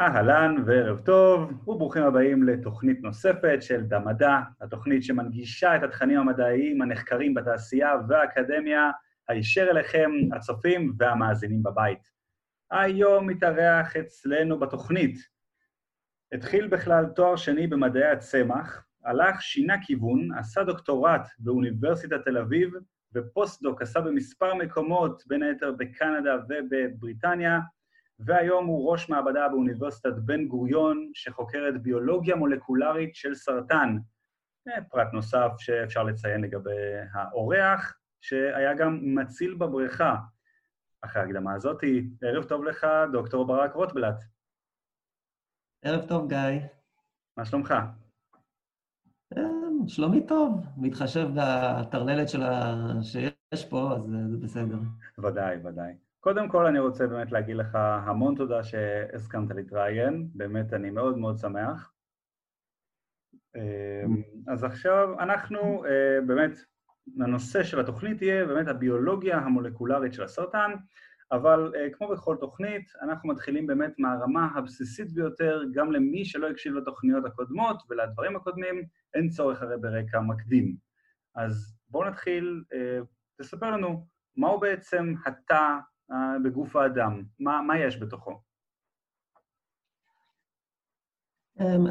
אהלן וערב טוב, וברוכים הבאים לתוכנית נוספת של דמדע, התוכנית שמנגישה את התכנים המדעיים הנחקרים בתעשייה והאקדמיה, הישר אליכם, הצופים והמאזינים בבית. היום מתארח אצלנו בתוכנית. התחיל בכלל תואר שני במדעי הצמח, הלך, שינה כיוון, עשה דוקטורט באוניברסיטת תל אביב, ופוסט-דוק עשה במספר מקומות, בין היתר בקנדה ובבריטניה, והיום הוא ראש מעבדה באוניברסיטת בן גוריון, שחוקרת ביולוגיה מולקולרית של סרטן. פרט נוסף שאפשר לציין לגבי האורח, שהיה גם מציל בבריכה. אחרי ההקדמה הזאת, ערב טוב לך, דוקטור ברק רוטבלט. ערב טוב, גיא. מה שלומך? שלומי טוב, מתחשב בטרללת שיש פה, אז זה בסדר. ודאי, ודאי. קודם כל, אני רוצה באמת להגיד לך המון תודה שהסכמת להתראיין, באמת אני מאוד מאוד שמח. אז עכשיו אנחנו באמת, הנושא של התוכנית יהיה באמת הביולוגיה המולקולרית של הסרטן, אבל כמו בכל תוכנית, אנחנו מתחילים באמת מהרמה הבסיסית ביותר, גם למי שלא הקשיב לתוכניות הקודמות ולדברים הקודמים, אין צורך הרי ברקע מקדים. אז בואו נתחיל, תספר לנו מהו בעצם התא בגוף האדם, מה, מה יש בתוכו?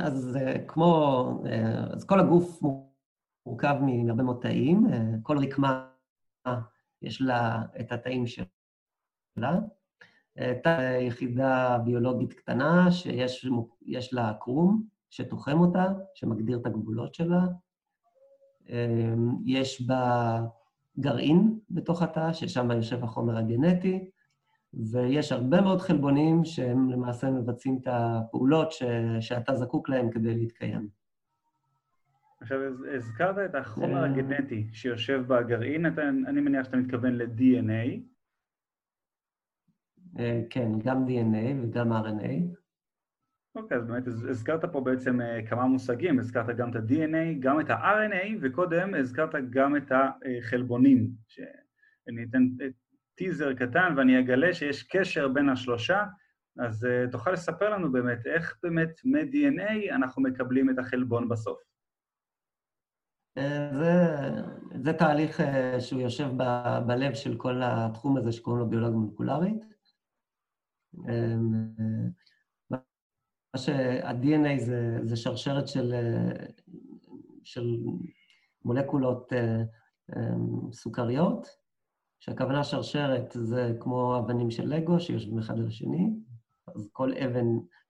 אז כמו, אז כל הגוף מורכב מהרבה מאוד תאים, כל רקמה יש לה את התאים שלה. תא יחידה ביולוגית קטנה שיש לה קרום שתוחם אותה, שמגדיר את הגבולות שלה. יש בה גרעין בתוך התא, ששם יושב החומר הגנטי, ויש הרבה מאוד חלבונים שהם למעשה מבצעים את הפעולות ש... שאתה זקוק להן כדי להתקיים. עכשיו, הזכרת את החומר הגנטי שיושב בגרעין, אתה, אני מניח שאתה מתכוון ל-DNA. כן, גם DNA וגם RNA. אוקיי, אז באמת הזכרת פה בעצם כמה מושגים, הזכרת גם את ה-DNA, גם את ה-RNA, וקודם הזכרת גם את החלבונים. שאני אתן טיזר קטן ואני אגלה שיש קשר בין השלושה, אז תוכל לספר לנו באמת איך באמת מ-DNA אנחנו מקבלים את החלבון בסוף. זה, זה תהליך שהוא יושב ב, בלב של כל התחום הזה שקוראים לו ביולוגיה מולקולרית. מה שה-DNA זה, זה שרשרת של, של מולקולות סוכריות, שהכוונה שרשרת זה כמו אבנים של לגו שיושבים אחד על השני, אז כל אבן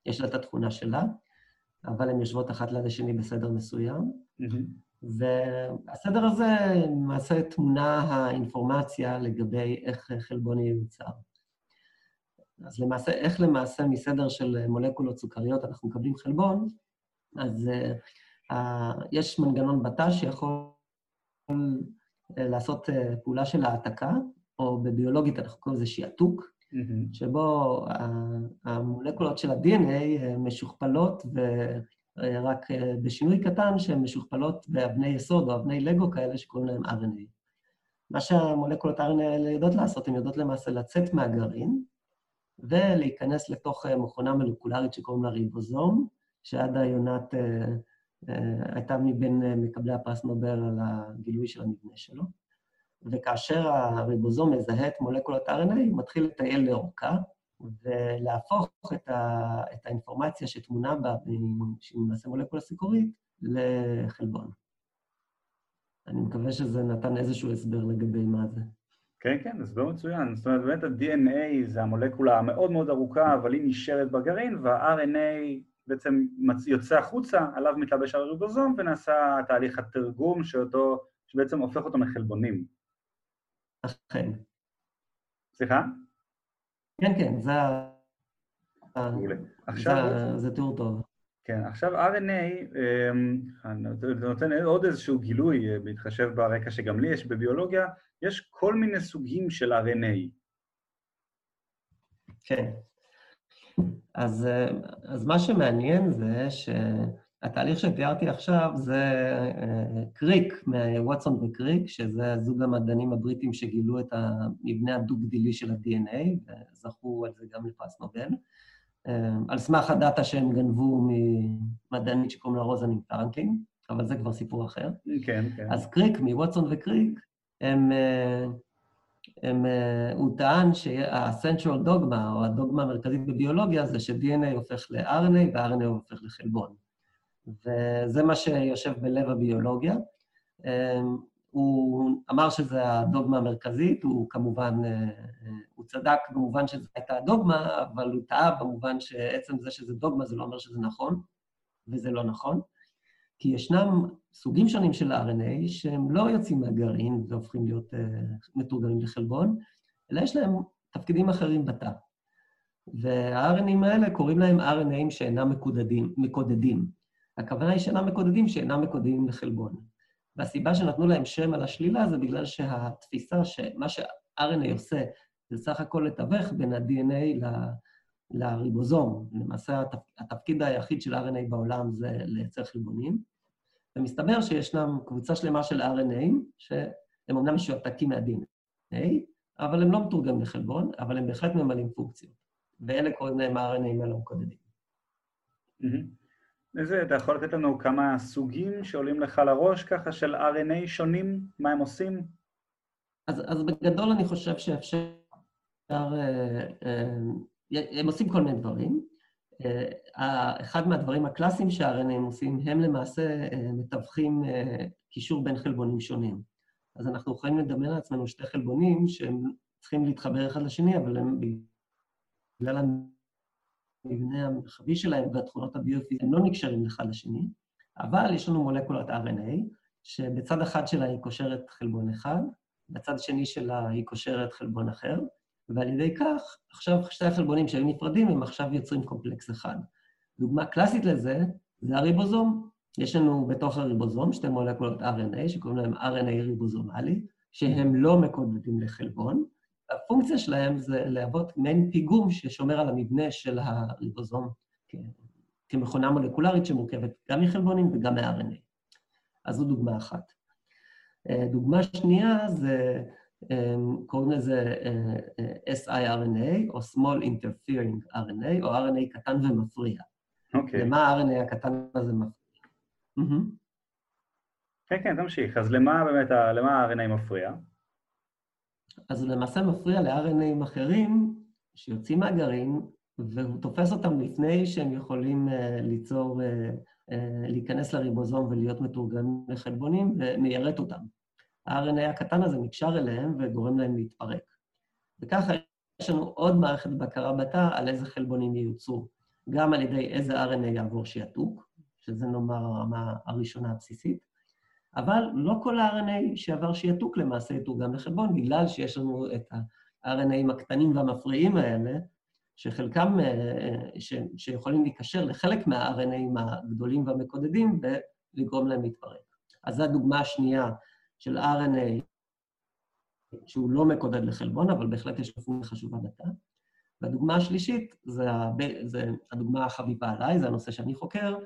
יש לה את התכונה שלה, אבל הן יושבות אחת ליד השני בסדר מסוים. Mm-hmm. והסדר הזה למעשה תמונה האינפורמציה לגבי איך חלבון ייוצר. אז למעשה, איך למעשה מסדר של מולקולות סוכריות אנחנו מקבלים חלבון, אז uh, יש מנגנון בתא שיכול לעשות uh, פעולה של העתקה, או בביולוגית אנחנו קוראים לזה שיעתוק, mm-hmm. שבו uh, המולקולות של ה-DNA משוכפלות, ורק uh, בשינוי קטן שהן משוכפלות באבני יסוד או אבני לגו כאלה שקוראים להם RNA. מה שהמולקולות RNA האלה יודעות לעשות, הן יודעות למעשה לצאת מהגרעין, ולהיכנס לתוך מכונה מולקולרית שקוראים לה ריבוזום, שעדה יונת אה, אה, הייתה מבין מקבלי הפרס נובל על הגילוי של המבנה שלו. וכאשר הריבוזום מזהה את מולקולת RNA, הוא מתחיל לטייל לאורכה, ולהפוך את, ה, את האינפורמציה שטמונה בה, שהיא למעשה מולקולה סיקורית, לחלבון. אני מקווה שזה נתן איזשהו הסבר לגבי מה זה. כן, כן, הסבר מצוין. זאת אומרת, באמת ה-DNA זה המולקולה המאוד מאוד ארוכה, אבל היא נשארת בגרעין, וה-RNA בעצם יוצא החוצה, עליו מתלבש הריבוזום, ונעשה תהליך התרגום שאותו, שבעצם הופך אותו מחלבונים. אכן. סליחה? כן, כן, זה. מעולה. עכשיו... זה תיאור טוב. כן, עכשיו RNA, זה נותן עוד איזשהו גילוי, בהתחשב ברקע שגם לי יש בביולוגיה, יש כל מיני סוגים של RNA. כן. אז, אז מה שמעניין זה שהתהליך שתיארתי עכשיו זה קריק, מווטסון וקריק, שזה זוג המדענים הבריטים שגילו את המבנה הדו-גדילי של ה-DNA, וזכו על זה גם לפרס נובל. על סמך הדאטה שהם גנבו ממדענית שקוראים לה רוזנין פרנקלין, אבל זה כבר סיפור אחר. כן, כן. אז קריק, מווטסון וקריק, הם, הם, הוא טען שה-central dogma, או הדוגמה המרכזית בביולוגיה, זה ש-DNA הופך ל-RNA ו-RNA הופך לחלבון. וזה מה שיושב בלב הביולוגיה. הוא אמר שזו הדוגמה המרכזית, הוא כמובן, הוא צדק במובן שזו הייתה הדוגמה, אבל הוא טעה במובן שעצם זה שזה דוגמה זה לא אומר שזה נכון, וזה לא נכון. כי ישנם סוגים שונים של RNA שהם לא יוצאים מהגרעין והופכים להיות uh, מתורגמים לחלבון, אלא יש להם תפקידים אחרים בתא. וה-RNAים האלה קוראים להם RNAים שאינם מקודדים, מקודדים. הכוונה היא שאינם מקודדים, שאינם מקודדים לחלבון. והסיבה שנתנו להם שם על השלילה זה בגלל שהתפיסה שמה ש-RNA עושה זה סך הכל לתווך בין ה-DNA לריבוזום. למעשה התפקיד היחיד של RNA בעולם זה לייצר חלבונים, ומסתבר שישנם קבוצה שלמה של RNAים, שהם אומנם משועתקים מה-DNA, אבל הם לא מתורגמים לחלבון, אבל הם בהחלט ממלאים פונקציות. ואלה קוראים להם RNAים הלא מקודדים. איזה, אתה יכול לתת לנו כמה סוגים שעולים לך לראש ככה של RNA שונים? מה הם עושים? אז, אז בגדול אני חושב שאפשר... אה, אה, הם עושים כל מיני דברים. אה, אחד מהדברים הקלאסיים שה-RNA עושים, הם למעשה מתווכים קישור בין חלבונים שונים. אז אנחנו יכולים לדמיין לעצמנו שתי חלבונים שהם צריכים להתחבר אחד לשני, אבל הם בגלל המבנה המרחבי שלהם והתכונות הביופיזיות, הם לא נקשרים אחד לשני, אבל יש לנו מולקולת RNA, שבצד אחד שלה היא קושרת חלבון אחד, בצד שני שלה היא קושרת חלבון אחר, ועל ידי כך, עכשיו שתי החלבונים שהיו נפרדים, הם עכשיו יוצרים קומפלקס אחד. דוגמה קלאסית לזה זה הריבוזום. יש לנו בתוך הריבוזום שתי מולקולות RNA, שקוראים להם RNA ריבוזומלי, שהם לא מקודדים לחלבון. הפונקציה שלהם זה להוות מעין פיגום ששומר על המבנה של הריבוזום כמכונה מולקולרית שמורכבת גם מחלבונים וגם מ-RNA. אז זו דוגמה אחת. אה, דוגמה שנייה זה קוראים לזה siRNA, או Small Interfering RNA, או RNA קטן ומפריע. אוקיי. למה ה-RNA הקטן הזה מפריע? כן, כן, תמשיך. אז למה באמת, למה ה-RNA מפריע? אז הוא למעשה מפריע ל-RNAים אחרים שיוצאים מהגרעין, והוא תופס אותם לפני שהם יכולים uh, ליצור, uh, uh, להיכנס לריבוזום ולהיות מתורגמים לחלבונים, ומיירט אותם. ה-RNA הקטן הזה נקשר אליהם וגורם להם להתפרק. וככה יש לנו עוד מערכת בקרה בתא על איזה חלבונים ייוצרו, גם על ידי איזה RNA יעבור שיעתוק, שזה נאמר הרמה הראשונה הבסיסית, אבל לא כל ה-RNA שעבר שיעתוק למעשה יתורגם לחלבון, בגלל שיש לנו את ה-RNAים הקטנים והמפריעים האלה, שחלקם, אה, ש, שיכולים להיקשר לחלק מה-RNAים הגדולים והמקודדים ולגרום להם להתפרק. אז זו הדוגמה השנייה של RNA, שהוא לא מקודד לחלבון, אבל בהחלט יש לו פונקציה חשובה בתא. והדוגמה השלישית, זה. זה הדוגמה החביבה עליי, זה הנושא שאני חוקר,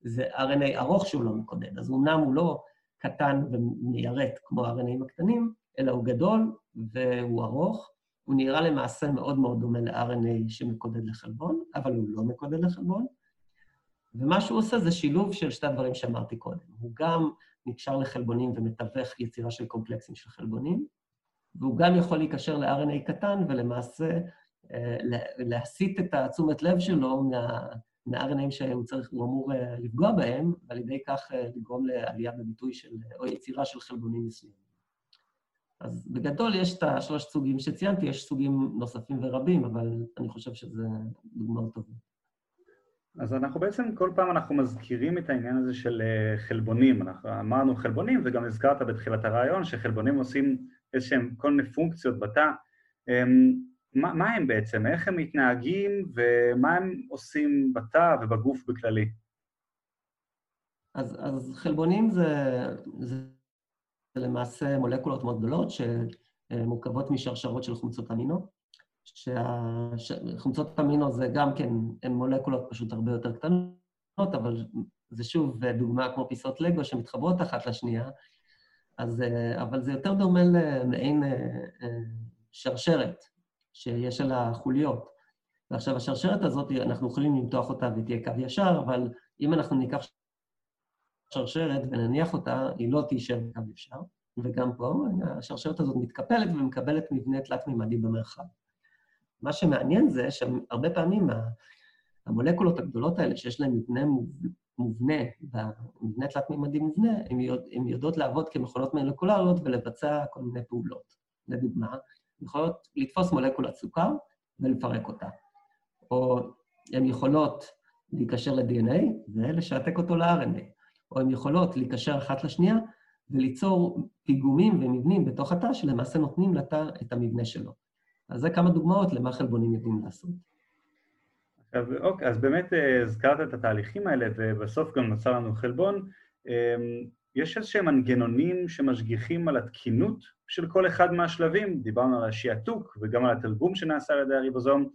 זה RNA ארוך שהוא לא מקודד. אז אמנם הוא לא קטן ומיירט כמו ה-RNAים הקטנים, אלא הוא גדול והוא ארוך. הוא נראה למעשה מאוד מאוד דומה ל-RNA שמקודד לחלבון, אבל הוא לא מקודד לחלבון. ומה שהוא עושה זה שילוב של שתי הדברים שאמרתי קודם. הוא גם נקשר לחלבונים ומתווך יצירה של קומפלקסים של חלבונים, והוא גם יכול להיקשר ל-RNA קטן ולמעשה אה, להסיט את התשומת לב שלו מה, מה-RNAים שהוא צריך, הוא אמור אה, לפגוע בהם, ועל ידי כך אה, לגרום לעלייה בביטוי של, או יצירה של חלבונים מסוימים. אז בגדול יש את השלושת סוגים שציינתי, יש סוגים נוספים ורבים, אבל אני חושב שזה דוגמאות טובות. אז אנחנו בעצם, כל פעם אנחנו מזכירים את העניין הזה של אה, חלבונים. אנחנו אמרנו חלבונים, וגם הזכרת בתחילת הרעיון שחלבונים עושים איזשהם כל מיני פונקציות בתא. מה, מה הם בעצם? איך הם מתנהגים ומה הם עושים בתא ובגוף בכללי? אז, אז חלבונים זה, זה, זה למעשה מולקולות מאוד גדולות שמורכבות משרשרות של חומצות אמינו. שחומצות אמינו זה גם כן, הן מולקולות פשוט הרבה יותר קטנות, אבל זה שוב דוגמה כמו פיסות לגו שמתחברות אחת לשנייה, אז, אבל זה יותר דומה למעין אה, שרשרת שיש על החוליות. ועכשיו, השרשרת הזאת, אנחנו יכולים למתוח אותה ותהיה קו ישר, אבל אם אנחנו ניקח שרשרת ונניח אותה, היא לא תישאר קו ישר, וגם פה השרשרת הזאת מתקפלת ומקבלת מבנה תלת-מימדי במרחב. מה שמעניין זה שהרבה פעמים המולקולות הגדולות האלה, שיש להן מבנה מובנה, מבנה תלת-מימדי מובנה, הן יודעות לעבוד כמכונות מולקולריות ולבצע כל מיני פעולות. לדוגמה, יכולות לתפוס מולקולת סוכר ולפרק אותה. או הן יכולות להיקשר ל-DNA ולשעתק אותו ל-RNA, או הן יכולות להיקשר אחת לשנייה וליצור פיגומים ומבנים בתוך התא שלמעשה נותנים לתא את המבנה שלו. אז זה כמה דוגמאות למה חלבונים יודעים לעשות. אז, אוקיי, אז באמת אה, הזכרת את התהליכים האלה, ובסוף גם נוצר לנו חלבון. אמ, יש איזשהם מנגנונים שמשגיחים על התקינות של כל אחד מהשלבים, דיברנו על השיעתוק וגם על התרגום שנעשה על ידי הריבוזום.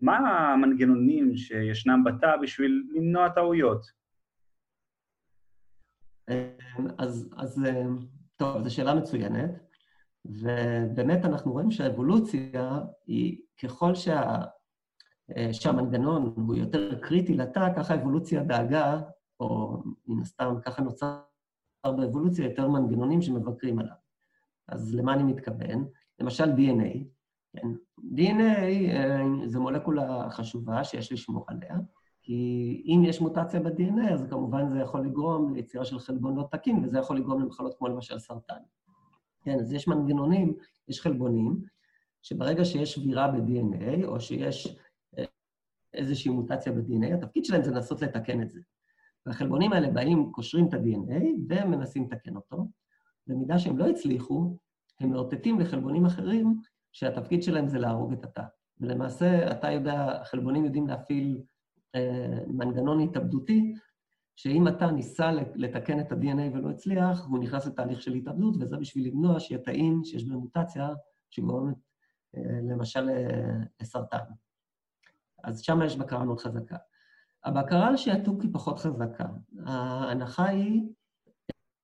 מה המנגנונים שישנם בתא בשביל למנוע טעויות? אז, אז טוב, זו שאלה מצוינת, ובאמת אנחנו רואים שהאבולוציה היא, ככל שה, שהמנגנון הוא יותר קריטי לתא, ככה האבולוציה דאגה, או מן הסתם ככה נוצר באבולוציה יותר מנגנונים שמבקרים עליו. אז למה אני מתכוון? למשל DNA. כן? DNA זה מולקולה חשובה שיש לשמור עליה, כי אם יש מוטציה ב-DNA, אז כמובן זה יכול לגרום ליצירה של חלבון לא תקין, וזה יכול לגרום למחלות כמו למשל סרטן. כן, אז יש מנגנונים, יש חלבונים, שברגע שיש שבירה ב-DNA, או שיש אה, איזושהי מוטציה ב-DNA, התפקיד שלהם זה לנסות לתקן את זה. והחלבונים האלה באים, קושרים את ה-DNA ומנסים לתקן אותו. במידה שהם לא הצליחו, הם מאותתים לחלבונים אחרים שהתפקיד שלהם זה להרוג את התא. ולמעשה, אתה יודע, החלבונים יודעים להפעיל אה, מנגנון התאבדותי, שאם אתה ניסה לתקן את ה-DNA ולא הצליח, הוא נכנס לתהליך של התאבדות, וזה בשביל למנוע שיהיה תאים שיש בהם מוטציה שגורמת אה, למשל אה, לסרטן. אז שם יש בקרה מאוד חזקה. הבקרה על שעתוק היא פחות חזקה. ההנחה היא,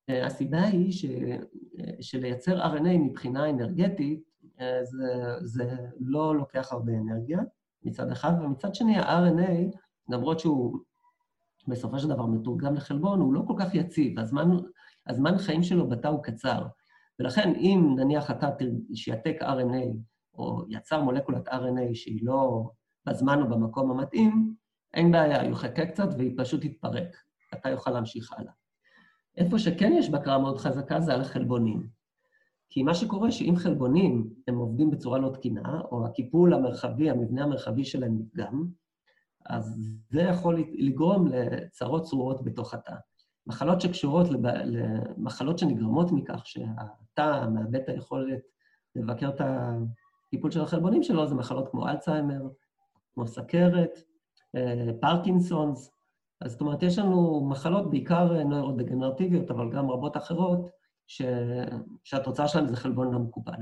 הסיבה היא ש, שלייצר RNA מבחינה אנרגטית, זה, זה לא לוקח הרבה אנרגיה, מצד אחד, ומצד שני, ה-RNA למרות שהוא בסופו של דבר מתורגם לחלבון, הוא לא כל כך יציב, הזמן, הזמן חיים שלו בתא הוא קצר. ולכן אם נניח אתה שיעתק RNA, או יצר מולקולת RNA שהיא לא בזמן או במקום המתאים, אין בעיה, הוא יחכה קצת והיא פשוט תתפרק. אתה יוכל להמשיך הלאה. איפה שכן יש בקרה מאוד חזקה זה על החלבונים. כי מה שקורה שאם חלבונים הם עובדים בצורה לא תקינה, או הקיפול המרחבי, המבנה המרחבי שלהם נפגם, אז זה יכול לגרום לצרות צרורות בתוך התא. מחלות שקשורות למחלות שנגרמות מכך שהתא מאבד את היכולת לבקר את הטיפול של החלבונים שלו, זה מחלות כמו אלצהיימר, כמו סכרת, פרקינסונס. אז זאת אומרת, יש לנו מחלות בעיקר נוירודגנרטיביות, אבל גם רבות אחרות, ש... שהתוצאה שלהן זה חלבון לא מקובל.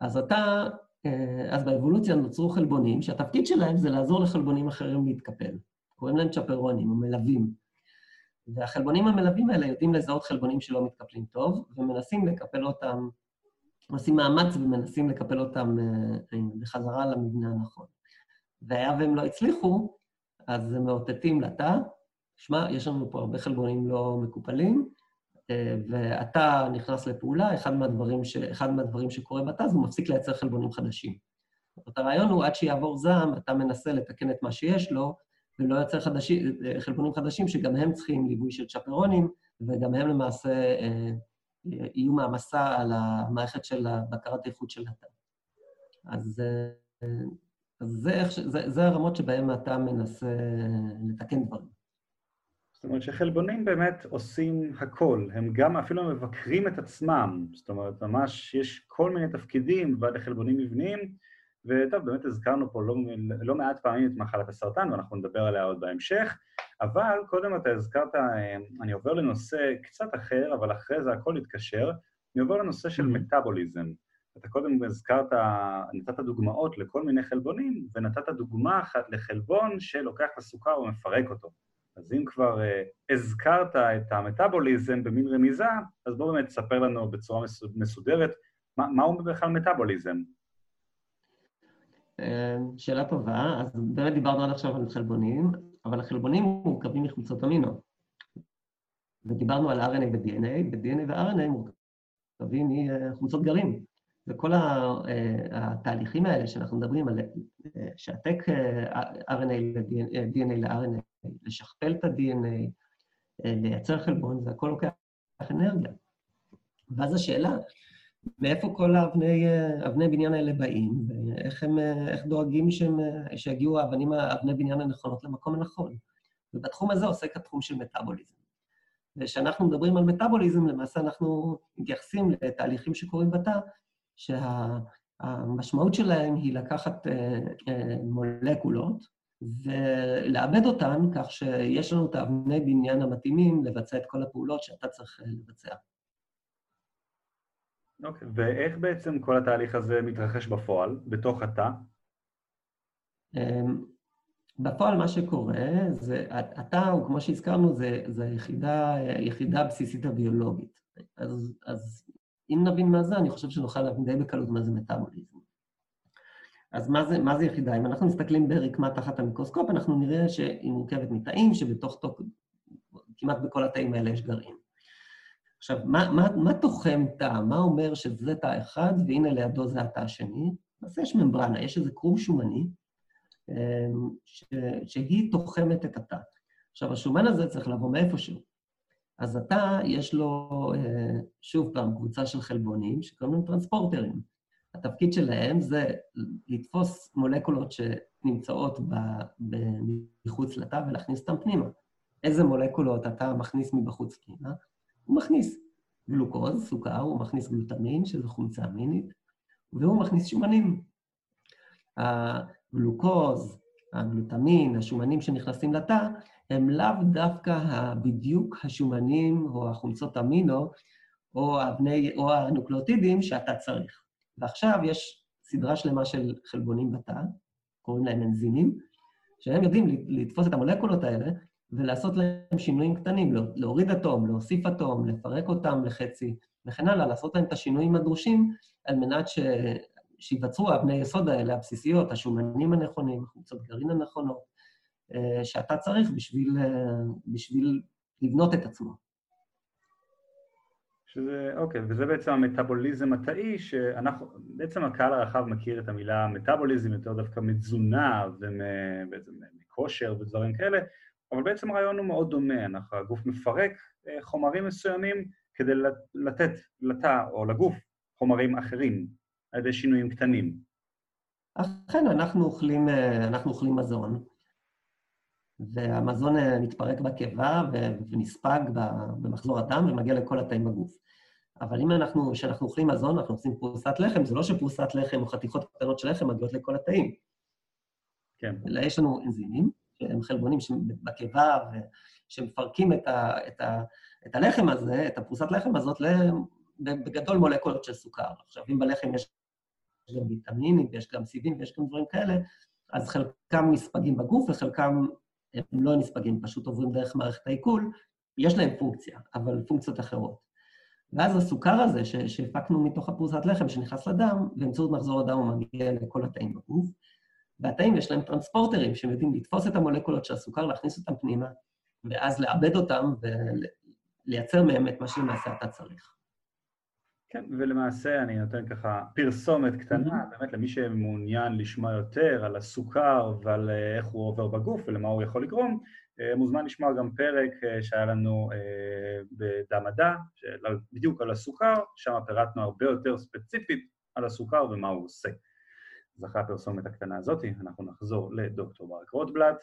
אז אתה אה, אז באבולוציה נוצרו חלבונים, שהתפקיד שלהם זה לעזור לחלבונים אחרים להתקפל. קוראים להם צ'פרונים, או מלווים. והחלבונים המלווים האלה יודעים לזהות חלבונים שלא מתקפלים טוב, ומנסים לקפל אותם, עושים מאמץ ומנסים לקפל אותם אה, בחזרה למבנה הנכון. והיה והם לא הצליחו, אז הם מאותתים לתא, שמע, יש לנו פה הרבה חלבונים לא מקופלים, ואתה נכנס לפעולה, אחד מהדברים, ש... אחד מהדברים שקורה בתא זה הוא מפסיק לייצר חלבונים חדשים. זאת הרעיון הוא, עד שיעבור זעם, אתה מנסה לתקן את מה שיש לו, ולא יוצר חדשים, חלבונים חדשים שגם הם צריכים ליווי של צ'פרונים, וגם הם למעשה אה, יהיו מעמסה על המערכת של בקרת איכות של התא. אז, אה, אז זה, זה, זה הרמות שבהן אתה מנסה לתקן דברים. זאת אומרת שחלבונים באמת עושים הכל, הם גם אפילו מבקרים את עצמם, זאת אומרת, ממש יש כל מיני תפקידים ועד לחלבונים מבניים, וטוב, באמת הזכרנו פה לא, לא מעט פעמים את מחלת הסרטן, ואנחנו נדבר עליה עוד בהמשך, אבל קודם אתה הזכרת, אני עובר לנושא קצת אחר, אבל אחרי זה הכל יתקשר, אני עובר לנושא של מטאבוליזם. אתה קודם הזכרת, נתת דוגמאות לכל מיני חלבונים, ונתת דוגמה אחת לחלבון שלוקח את הסוכר ומפרק אותו. אז אם כבר uh, הזכרת את המטאבוליזם במין רמיזה, אז בואו באמת תספר לנו בצורה מסודרת מה, מה הוא בכלל מטאבוליזם. שאלה טובה. אז באמת דיברנו עד עכשיו על חלבונים, אבל החלבונים מורכבים מחומצות אמינו. ודיברנו על RNA ו-DNA, ו-DNA ו-RNA מורכבים מחומצות גרעין. וכל התהליכים האלה שאנחנו מדברים על שעתק RNA ל-DNA ל-RNA, לשכפל את ה-DNA, לייצר חלבון, זה הכל לוקח אנרגיה. ואז השאלה, מאיפה כל האבני, אבני בניין האלה באים, ואיך הם, איך דואגים שהם, שיגיעו האבנים, אבני בניין הנכונות למקום הנכון. ובתחום הזה עוסק התחום של מטאבוליזם. וכשאנחנו מדברים על מטאבוליזם, למעשה אנחנו מתייחסים לתהליכים שקורים בתא, שהמשמעות שלהם היא לקחת מולקולות ולעבד אותן כך שיש לנו את האבני בניין המתאימים לבצע את כל הפעולות שאתה צריך לבצע. אוקיי, okay. ואיך בעצם כל התהליך הזה מתרחש בפועל, בתוך התא? אמ, בפועל מה שקורה זה, התא הוא, כמו שהזכרנו, זה, זה יחידה, יחידה בסיסית הביולוגית. אז, אז אם נבין מה זה, אני חושב שנוכל להבין די בקלות מה זה מטאבוליזם. אז מה זה, מה זה יחידה? אם אנחנו מסתכלים ברקמה תחת המיקרוסקופ, אנחנו נראה שהיא מורכבת מתאים, שבתוך תוק, כמעט בכל התאים האלה יש גרעין. עכשיו, מה, מה, מה תוחם תא? מה אומר שזה תא אחד, והנה לידו זה התא השני? אז יש ממברנה, יש איזה קרום שומני, אמ, ש, שהיא תוחמת את התא. עכשיו, השומן הזה צריך לבוא מאיפשהו. אז התא, יש לו, אה, שוב פעם, קבוצה של חלבונים שקוראים להם טרנספורטרים. התפקיד שלהם זה לתפוס מולקולות שנמצאות מחוץ לתא ולהכניס אותן פנימה. איזה מולקולות אתה מכניס מבחוץ פנימה? הוא מכניס גלוקוז, סוכר, הוא מכניס גלוטמין, שזו חומצה אמינית, והוא מכניס שומנים. הגלוקוז, הגלוטמין, השומנים שנכנסים לתא, הם לאו דווקא בדיוק השומנים או החומצות אמינו או, האבני, או הנוקלאוטידים שאתה צריך. ועכשיו יש סדרה שלמה של חלבונים בתא, קוראים להם אנזימים, שהם יודעים לתפוס את המולקולות האלה ולעשות להם שינויים קטנים, להוריד אטום, להוסיף אטום, לפרק אותם לחצי וכן הלאה, לעשות להם את השינויים הדרושים על מנת ש... שיווצרו אבני יסוד האלה, הבסיסיות, השומנים הנכונים, החומצות גרעין הנכונות, שאתה צריך בשביל, אה, בשביל לבנות את עצמו. שזה, אוקיי, וזה בעצם המטאבוליזם התאי, שאנחנו, בעצם הקהל הרחב מכיר את המילה מטאבוליזם יותר דווקא מתזונה ובעצם מכושר ודברים כאלה, אבל בעצם הרעיון הוא מאוד דומה, אנחנו, הגוף מפרק אה, חומרים מסוימים כדי לתת לתא או לגוף חומרים אחרים על ידי שינויים קטנים. אכן, אנחנו אוכלים, אה, אנחנו אוכלים מזון, והמזון אה, מתפרק בקיבה ונספג במחזור הדם ומגיע לכל התאים בגוף. אבל אם אנחנו, כשאנחנו אוכלים מזון, אנחנו עושים פרוסת לחם, זה לא שפרוסת לחם או חתיכות קטנות של לחם מגיעות לכל התאים. כן. אלא יש לנו אנזימים, שהם חלבונים בקיבה, שמפרקים את, ה, את, ה, את הלחם הזה, את הפרוסת לחם הזאת, בגדול מולקולות של סוכר. עכשיו, אם בלחם יש גם ויטמינים, ויש גם סיבים, ויש גם דברים כאלה, אז חלקם נספגים בגוף וחלקם הם לא נספגים, פשוט עוברים דרך מערכת העיכול. יש להם פונקציה, אבל פונקציות אחרות. ואז הסוכר הזה שהפקנו מתוך הפרוסת לחם שנכנס לדם, באמצעות מחזור הדם הוא מגיע לכל התאים בגוף, והתאים יש להם טרנספורטרים שהם יודעים לתפוס את המולקולות של הסוכר, להכניס אותם פנימה, ואז לעבד אותם ולייצר מהם את מה שלמעשה אתה צריך. כן, ולמעשה אני נותן ככה פרסומת קטנה. באמת למי שמעוניין לשמוע יותר על הסוכר ועל אה, איך הוא עובר בגוף ולמה הוא יכול לגרום, אה, מוזמן לשמוע גם פרק אה, שהיה לנו בדם מדע, בדיוק על הסוכר, שם פירטנו הרבה יותר ספציפית על הסוכר ומה הוא עושה. אז אחרי הפרסומת הקטנה הזאת, אנחנו נחזור לדוקטור ברק רוטבלט.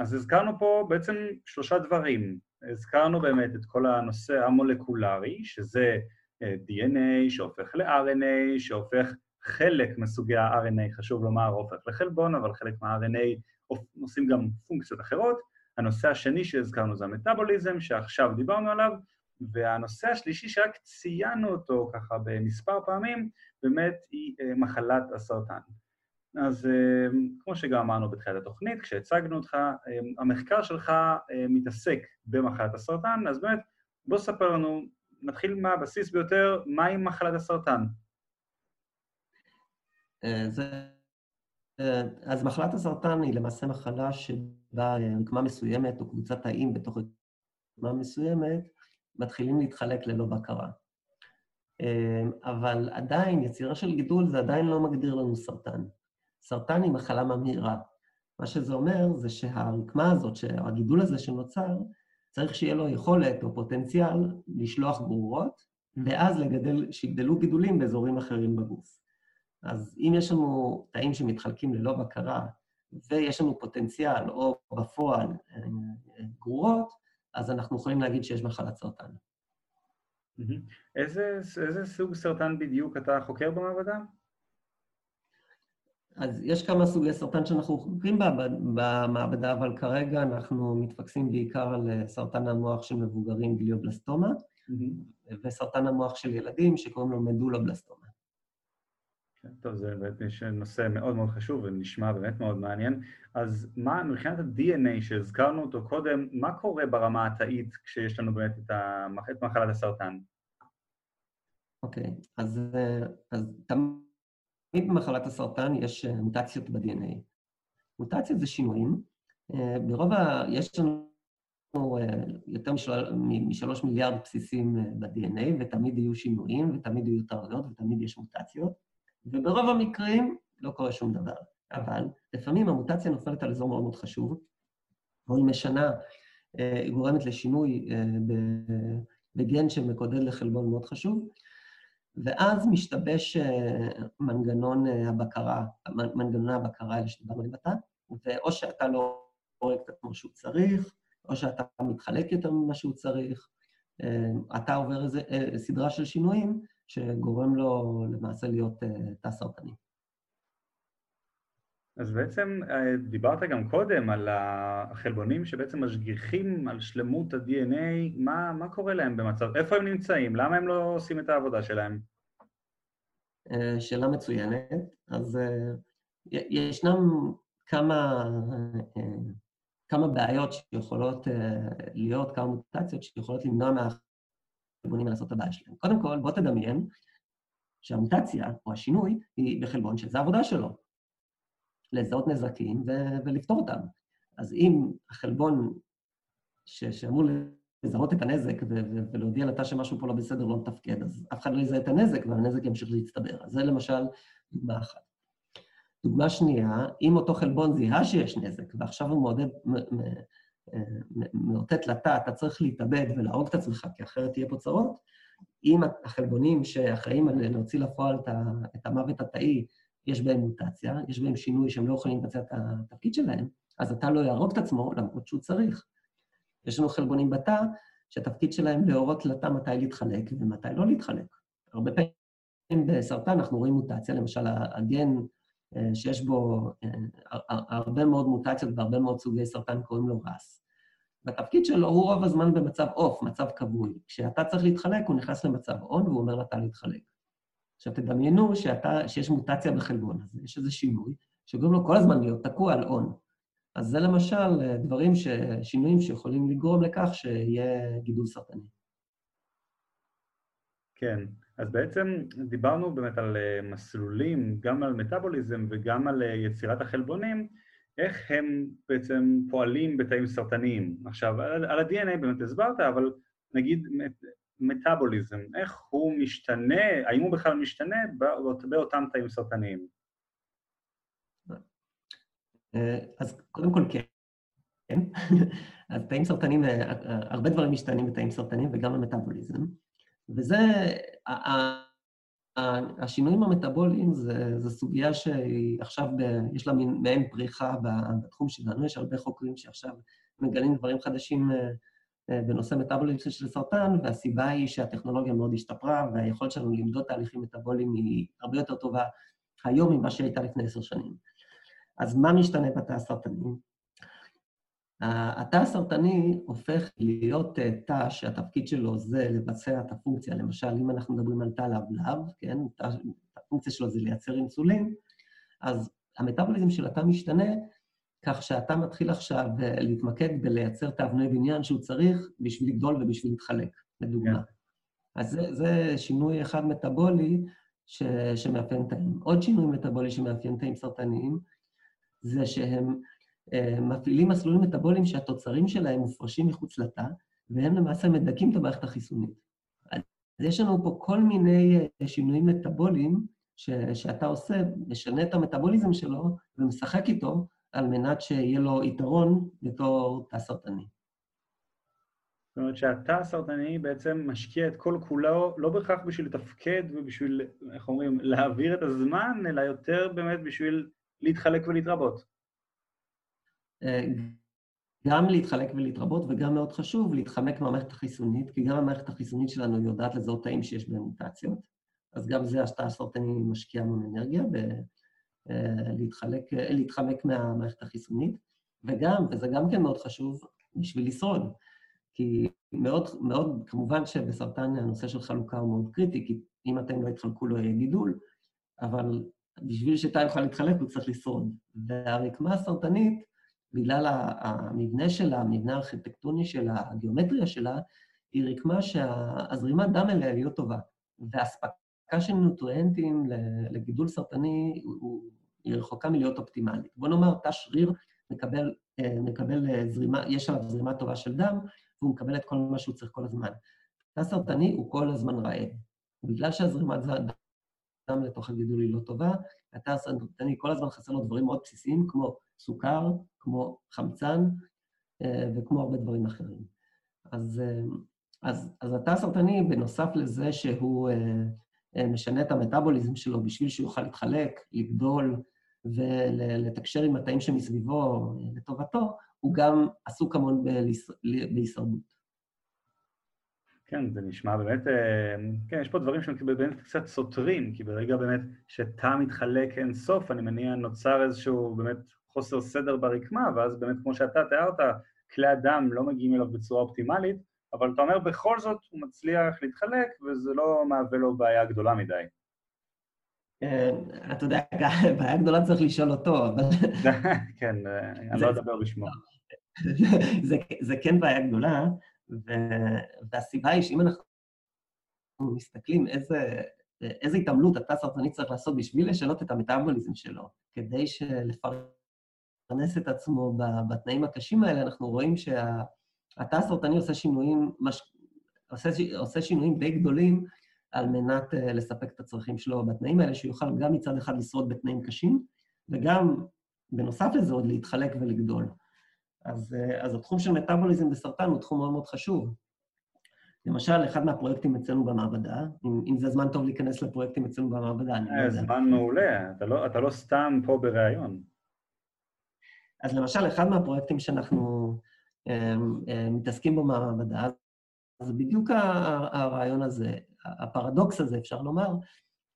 אז הזכרנו פה בעצם שלושה דברים. הזכרנו באמת את כל הנושא המולקולרי, שזה DNA שהופך ל-RNA, שהופך חלק מסוגי ה-RNA, חשוב לומר, הופך לחלבון, אבל חלק מה-RNA עושים גם פונקציות אחרות. הנושא השני שהזכרנו זה המטאבוליזם, שעכשיו דיברנו עליו, והנושא השלישי שרק ציינו אותו ככה במספר פעמים, באמת היא אה, מחלת הסרטן. אז אה, כמו שגם אמרנו בתחילת התוכנית, כשהצגנו אותך, אה, המחקר שלך מתעסק במחלת הסרטן, אז באמת בוא ספר לנו נתחיל מהבסיס ביותר, מהי מחלת הסרטן? אה, זו אז מחלת הסרטן היא למעשה מחלה שבה רקמה מסוימת או קבוצת תאים בתוך רקמה מסוימת מתחילים להתחלק ללא בקרה. אבל עדיין, יצירה של גידול זה עדיין לא מגדיר לנו סרטן. סרטן היא מחלה ממאירה. מה שזה אומר זה שהרקמה הזאת, הגידול הזה שנוצר, צריך שיהיה לו יכולת או פוטנציאל לשלוח גרורות, ואז לגדל, שיגדלו גידולים באזורים אחרים בגוף. אז אם יש לנו תאים שמתחלקים ללא בקרה, ויש לנו פוטנציאל או בפועל גרורות, אז אנחנו יכולים להגיד שיש מחלת סרטן. איזה, איזה סוג סרטן בדיוק אתה חוקר במעבדה? אז יש כמה סוגי סרטן שאנחנו חוקרים במעבדה, אבל כרגע אנחנו מתפקסים בעיקר על אה, סרטן המוח של מבוגרים, גליובלסטומה, mm-hmm. וסרטן המוח של ילדים, שקוראים לו מדולובלסטומה. כן, טוב, זה באמת נושא מאוד מאוד חשוב ונשמע באמת מאוד מעניין. אז מה, מבחינת ה-DNA שהזכרנו אותו קודם, מה קורה ברמה התאית כשיש לנו באמת את, המח... את מחלת הסרטן? אוקיי, okay, אז, אה, אז תמיד במחלת הסרטן יש אה, מוטציות ב-DNA. מוטציות זה שינויים. אה, ברוב ה... יש לנו יותר משלוש מיליארד בסיסים ב-DNA, ותמיד יהיו שינויים, ותמיד יהיו טעויות, ותמיד יש מוטציות. וברוב המקרים לא קורה שום דבר. אבל לפעמים המוטציה נופלת על אזור מאוד מאוד חשוב, או היא משנה, אה, היא גורמת לשינוי אה, בגן שמקודד לחלבון מאוד חשוב, ואז משתבש אה, מנגנון הבקרה, מנגנוני הבקרה האלה שדיברנו עתה, ואו שאתה לא את עצמו שהוא צריך, או שאתה מתחלק יותר ממה שהוא צריך, אתה עובר איזו סדרה של שינויים שגורם לו למעשה להיות אה, תא סרטני. אז בעצם אה, דיברת גם קודם על החלבונים שבעצם משגיחים על שלמות ה-DNA, מה, מה קורה להם במצב, איפה הם נמצאים? למה הם לא עושים את העבודה שלהם? אה, שאלה מצוינת. אז ישנם כמה, כמה בעיות שיכולות להיות, כמה מוטציות שיכולות למנוע מה... חלבונים לעשות את הבעיה שלהם. קודם כל, בוא תדמיין שהמוטציה או השינוי היא בחלבון שזה העבודה שלו, לזהות נזקים ו- ולפתור אותם. אז אם החלבון ש- שאמור לזהות את הנזק ו- ולהודיע לתא שמשהו פה לא בסדר, לא מתפקד, אז אף אחד לא יזהה את הנזק והנזק ימשיך להצטבר. אז זה למשל דוגמה אחת. דוגמה שנייה, אם אותו חלבון זיהה שיש נזק, ועכשיו הוא מעודד, מאותת לתא, אתה צריך להתאבד ולהרוג את עצמך, כי אחרת תהיה פה צרות, אם החלבונים שאחראים להוציא לפועל את המוות התאי, יש בהם מוטציה, יש בהם שינוי שהם לא יכולים לבצע את התפקיד שלהם, אז אתה לא יהרוג את עצמו למרות שהוא צריך. יש לנו חלבונים בתא, שהתפקיד שלהם להורות לתא מתי להתחלק ומתי לא להתחלק. הרבה פעמים בסרטן אנחנו רואים מוטציה, למשל הגן אה, שיש בו אה, הרבה מאוד מוטציות והרבה מאוד סוגי סרטן, קוראים לו רס. והתפקיד שלו הוא רוב הזמן במצב אוף, מצב כבוי. כשאתה צריך להתחלק, הוא נכנס למצב און והוא אומר לתא להתחלק. עכשיו תדמיינו שאתה, שיש מוטציה בחלבון הזה, יש איזה שינוי, שגורם לו כל הזמן להיות תקוע על און. אז זה למשל אה, דברים, ש... שינויים שיכולים לגרום לכך שיהיה גידול סרטני. כן, אז בעצם דיברנו באמת על אה, מסלולים, גם על מטאבוליזם וגם על אה, יצירת החלבונים, איך הם בעצם פועלים בתאים סרטניים. עכשיו, על ה-DNA באמת הסברת, אבל נגיד מטאבוליזם, איך הוא משתנה, האם הוא בכלל משתנה באות, באותם תאים סרטניים? אה, אז קודם כל כן. אז תאים סרטניים, הרבה דברים משתנים בתאים סרטניים וגם המטאבוליזם. וזה, השינויים המטאבוליים זה, סוגיה שהיא עכשיו, ב, יש לה מעין פריחה בתחום שלנו, יש הרבה חוקרים שעכשיו מגלים דברים חדשים אה, אה, בנושא מטאבוליזם של סרטן, והסיבה היא שהטכנולוגיה מאוד השתפרה, והיכולת שלנו למדוד תהליכים מטאבוליים היא הרבה יותר טובה היום ממה שהייתה לפני עשר שנים. אז מה משתנה בתא הסרטני? התא הסרטני הופך להיות אה, תא שהתפקיד שלו זה לבצע את הפונקציה. למשל, אם אנחנו מדברים על תא לבלב, כן, תא, הפונקציה שלו זה לייצר אינסולין, אז המטאבוליזם של התא משתנה כך שהתא מתחיל עכשיו אה, להתמקד בלייצר את האבני בניין שהוא צריך בשביל לגדול ובשביל להתחלק, לדוגמה. Yeah. כן. אז זה, זה שינוי אחד מטאבולי ש, שמאפיין תאים. עוד שינוי מטאבולי שמאפיין תאים סרטניים, זה שהם אה, מפעילים מסלולים מטאבוליים שהתוצרים שלהם מופרשים מחוץ לתא, והם למעשה מדכאים את המערכת החיסונית. אז יש לנו פה כל מיני אה, שינויים מטאבוליים ש, שאתה עושה, משנה את המטאבוליזם שלו ומשחק איתו על מנת שיהיה לו יתרון בתור תא סרטני. זאת אומרת שהתא הסרטני בעצם משקיע את כל כולו, לא בהכרח בשביל לתפקד ובשביל, איך אומרים, להעביר את הזמן, אלא יותר באמת בשביל להתחלק ולהתרבות. אה, גם להתחלק ולהתרבות, וגם מאוד חשוב להתחמק מהמערכת החיסונית, כי גם המערכת החיסונית שלנו יודעת לזהות תאים שיש בהם מוטציות, אז גם זה התא הסרטני משקיע המון אנרגיה בלהתחלק, אה, להתחמק מהמערכת החיסונית, וגם, וזה גם כן מאוד חשוב, בשביל לשרוד. כי מאוד, מאוד, כמובן שבסרטן הנושא של חלוקה הוא מאוד קריטי, כי אם אתם לא יתחלקו לא יהיה גידול, אבל בשביל שתא יוכל להתחלק הוא צריך לשרוד. והרקמה הסרטנית, בגלל המבנה שלה, המבנה הארכיטקטוני שלה, הגיאומטריה שלה, היא רקמה שהזרימת דם אליה היא לא טובה. והאספקה של נוטריאנטים לגידול סרטני היא רחוקה מלהיות אופטימלית. בוא נאמר, תא שריר מקבל, אה, מקבל אה, זרימה, יש עליו זרימה טובה של דם, והוא מקבל את כל מה שהוא צריך כל הזמן. תא סרטני הוא כל הזמן רעב. בגלל שהזרימת דם לתוך הגידול היא לא טובה, התא הסרטני כל הזמן חסר לו דברים מאוד בסיסיים, כמו סוכר, כמו חמצן אה, וכמו הרבה דברים אחרים. אז, אז, אז התא הסרטני, בנוסף לזה שהוא משנה את המטאבוליזם שלו בשביל שהוא יוכל להתחלק, לגדול ולתקשר עם התאים שמסביבו לטובתו, הוא גם עסוק המון בהישרדות. כן, זה נשמע באמת, אה, כן, יש פה דברים שהם באמת קצת סותרים, כי ברגע באמת שתא מתחלק אין סוף, אני מניע נוצר איזשהו באמת חוסר סדר ברקמה, ואז באמת כמו שאתה תיארת, כלי הדם לא מגיעים אליו בצורה אופטימלית, אבל אתה אומר בכל זאת הוא מצליח להתחלק, וזה לא מהווה לו בעיה גדולה מדי. אה, אתה יודע, בעיה גדולה צריך לשאול אותו, אבל... כן, אה, אני לא אדבר בשמו. זה כן בעיה גדולה, והסיבה היא שאם אנחנו מסתכלים איזה, איזה התעמלות התא הסרטני צריך לעשות בשביל לשנות את המטאבוליזם שלו, כדי לפרנס את עצמו בתנאים הקשים האלה, אנחנו רואים שהתא הסרטני עושה שינויים, מש... עושה, עושה שינויים די גדולים על מנת uh, לספק את הצרכים שלו בתנאים האלה, שיוכל גם מצד אחד לשרוד בתנאים קשים, וגם, בנוסף לזה, עוד להתחלק ולגדול. אז, אה, אז התחום של מטאבוליזם בסרטן הוא תחום מאוד מאוד חשוב. למשל, אחד מהפרויקטים אצלנו במעבדה, אם, אם זה זמן טוב להיכנס לפרויקטים אצלנו במעבדה, אני לא יודע. זמן מעולה, אתה לא, אתה לא סתם פה בריאיון. אז למשל, אחד מהפרויקטים שאנחנו אה, אה, מתעסקים בו במעבדה, זה בדיוק הרעיון הזה, הפרדוקס הזה, אפשר לומר,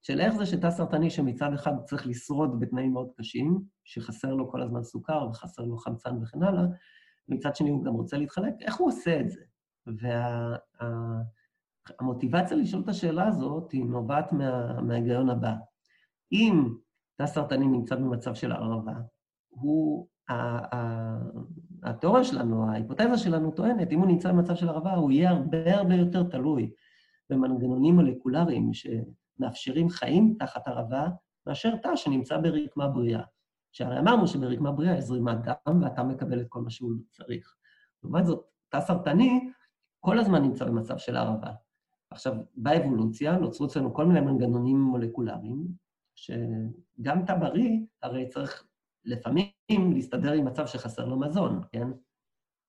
של איך זה שתא סרטני שמצד אחד צריך לשרוד בתנאים מאוד קשים, שחסר לו כל הזמן סוכר וחסר לו חמצן וכן הלאה, ומצד שני הוא גם רוצה להתחלק, איך הוא עושה את זה? והמוטיבציה וה, לשאול את השאלה הזאת היא נובעת מה, מההיגיון הבא. אם תא סרטני נמצא במצב של הרעבה, הוא, התיאוריה שלנו, ההיפותזה שלנו טוענת, אם הוא נמצא במצב של הרעבה, הוא יהיה הרבה הרבה יותר תלוי במנגנונים מולקולריים מאפשרים חיים תחת הרעבה, מאשר תא שנמצא ברקמה בריאה. שהרי אמרנו שברקמה בריאה יש זרימת דם ואתה מקבל את כל מה שהוא צריך. לעומת זאת, תא סרטני כל הזמן נמצא במצב של הרעבה. עכשיו, באבולוציה נוצרו אצלנו כל מיני מנגנונים מולקולריים, שגם תא בריא הרי צריך לפעמים להסתדר עם מצב שחסר לו מזון, כן?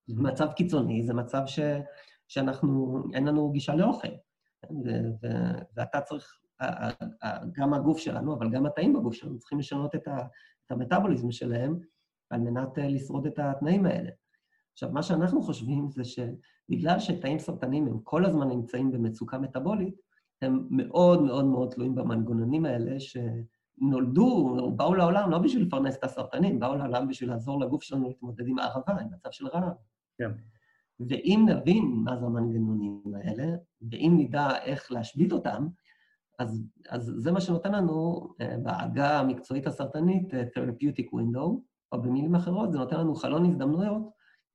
מצב קיצוני זה מצב ש, שאנחנו, אין לנו גישה לאוכל. ו- ואתה צריך גם הגוף שלנו, אבל גם התאים בגוף שלנו צריכים לשנות את, ה, את המטאבוליזם שלהם על מנת אה, לשרוד את התנאים האלה. עכשיו, מה שאנחנו חושבים זה שבגלל שתאים סרטניים הם כל הזמן נמצאים במצוקה מטאבולית, הם מאוד מאוד מאוד תלויים במנגנונים האלה שנולדו, או באו לעולם לא בשביל לפרנס את הסרטנים, באו לעולם בשביל לעזור לגוף שלנו להתמודד עם הערבה, עם מצב של רעב. כן. ואם נבין מה זה המנגנונים האלה, ואם נדע איך להשבית אותם, אז, אז זה מה שנותן לנו uh, בעגה המקצועית הסרטנית uh, therapeutic window, או במילים אחרות, זה נותן לנו חלון הזדמנויות,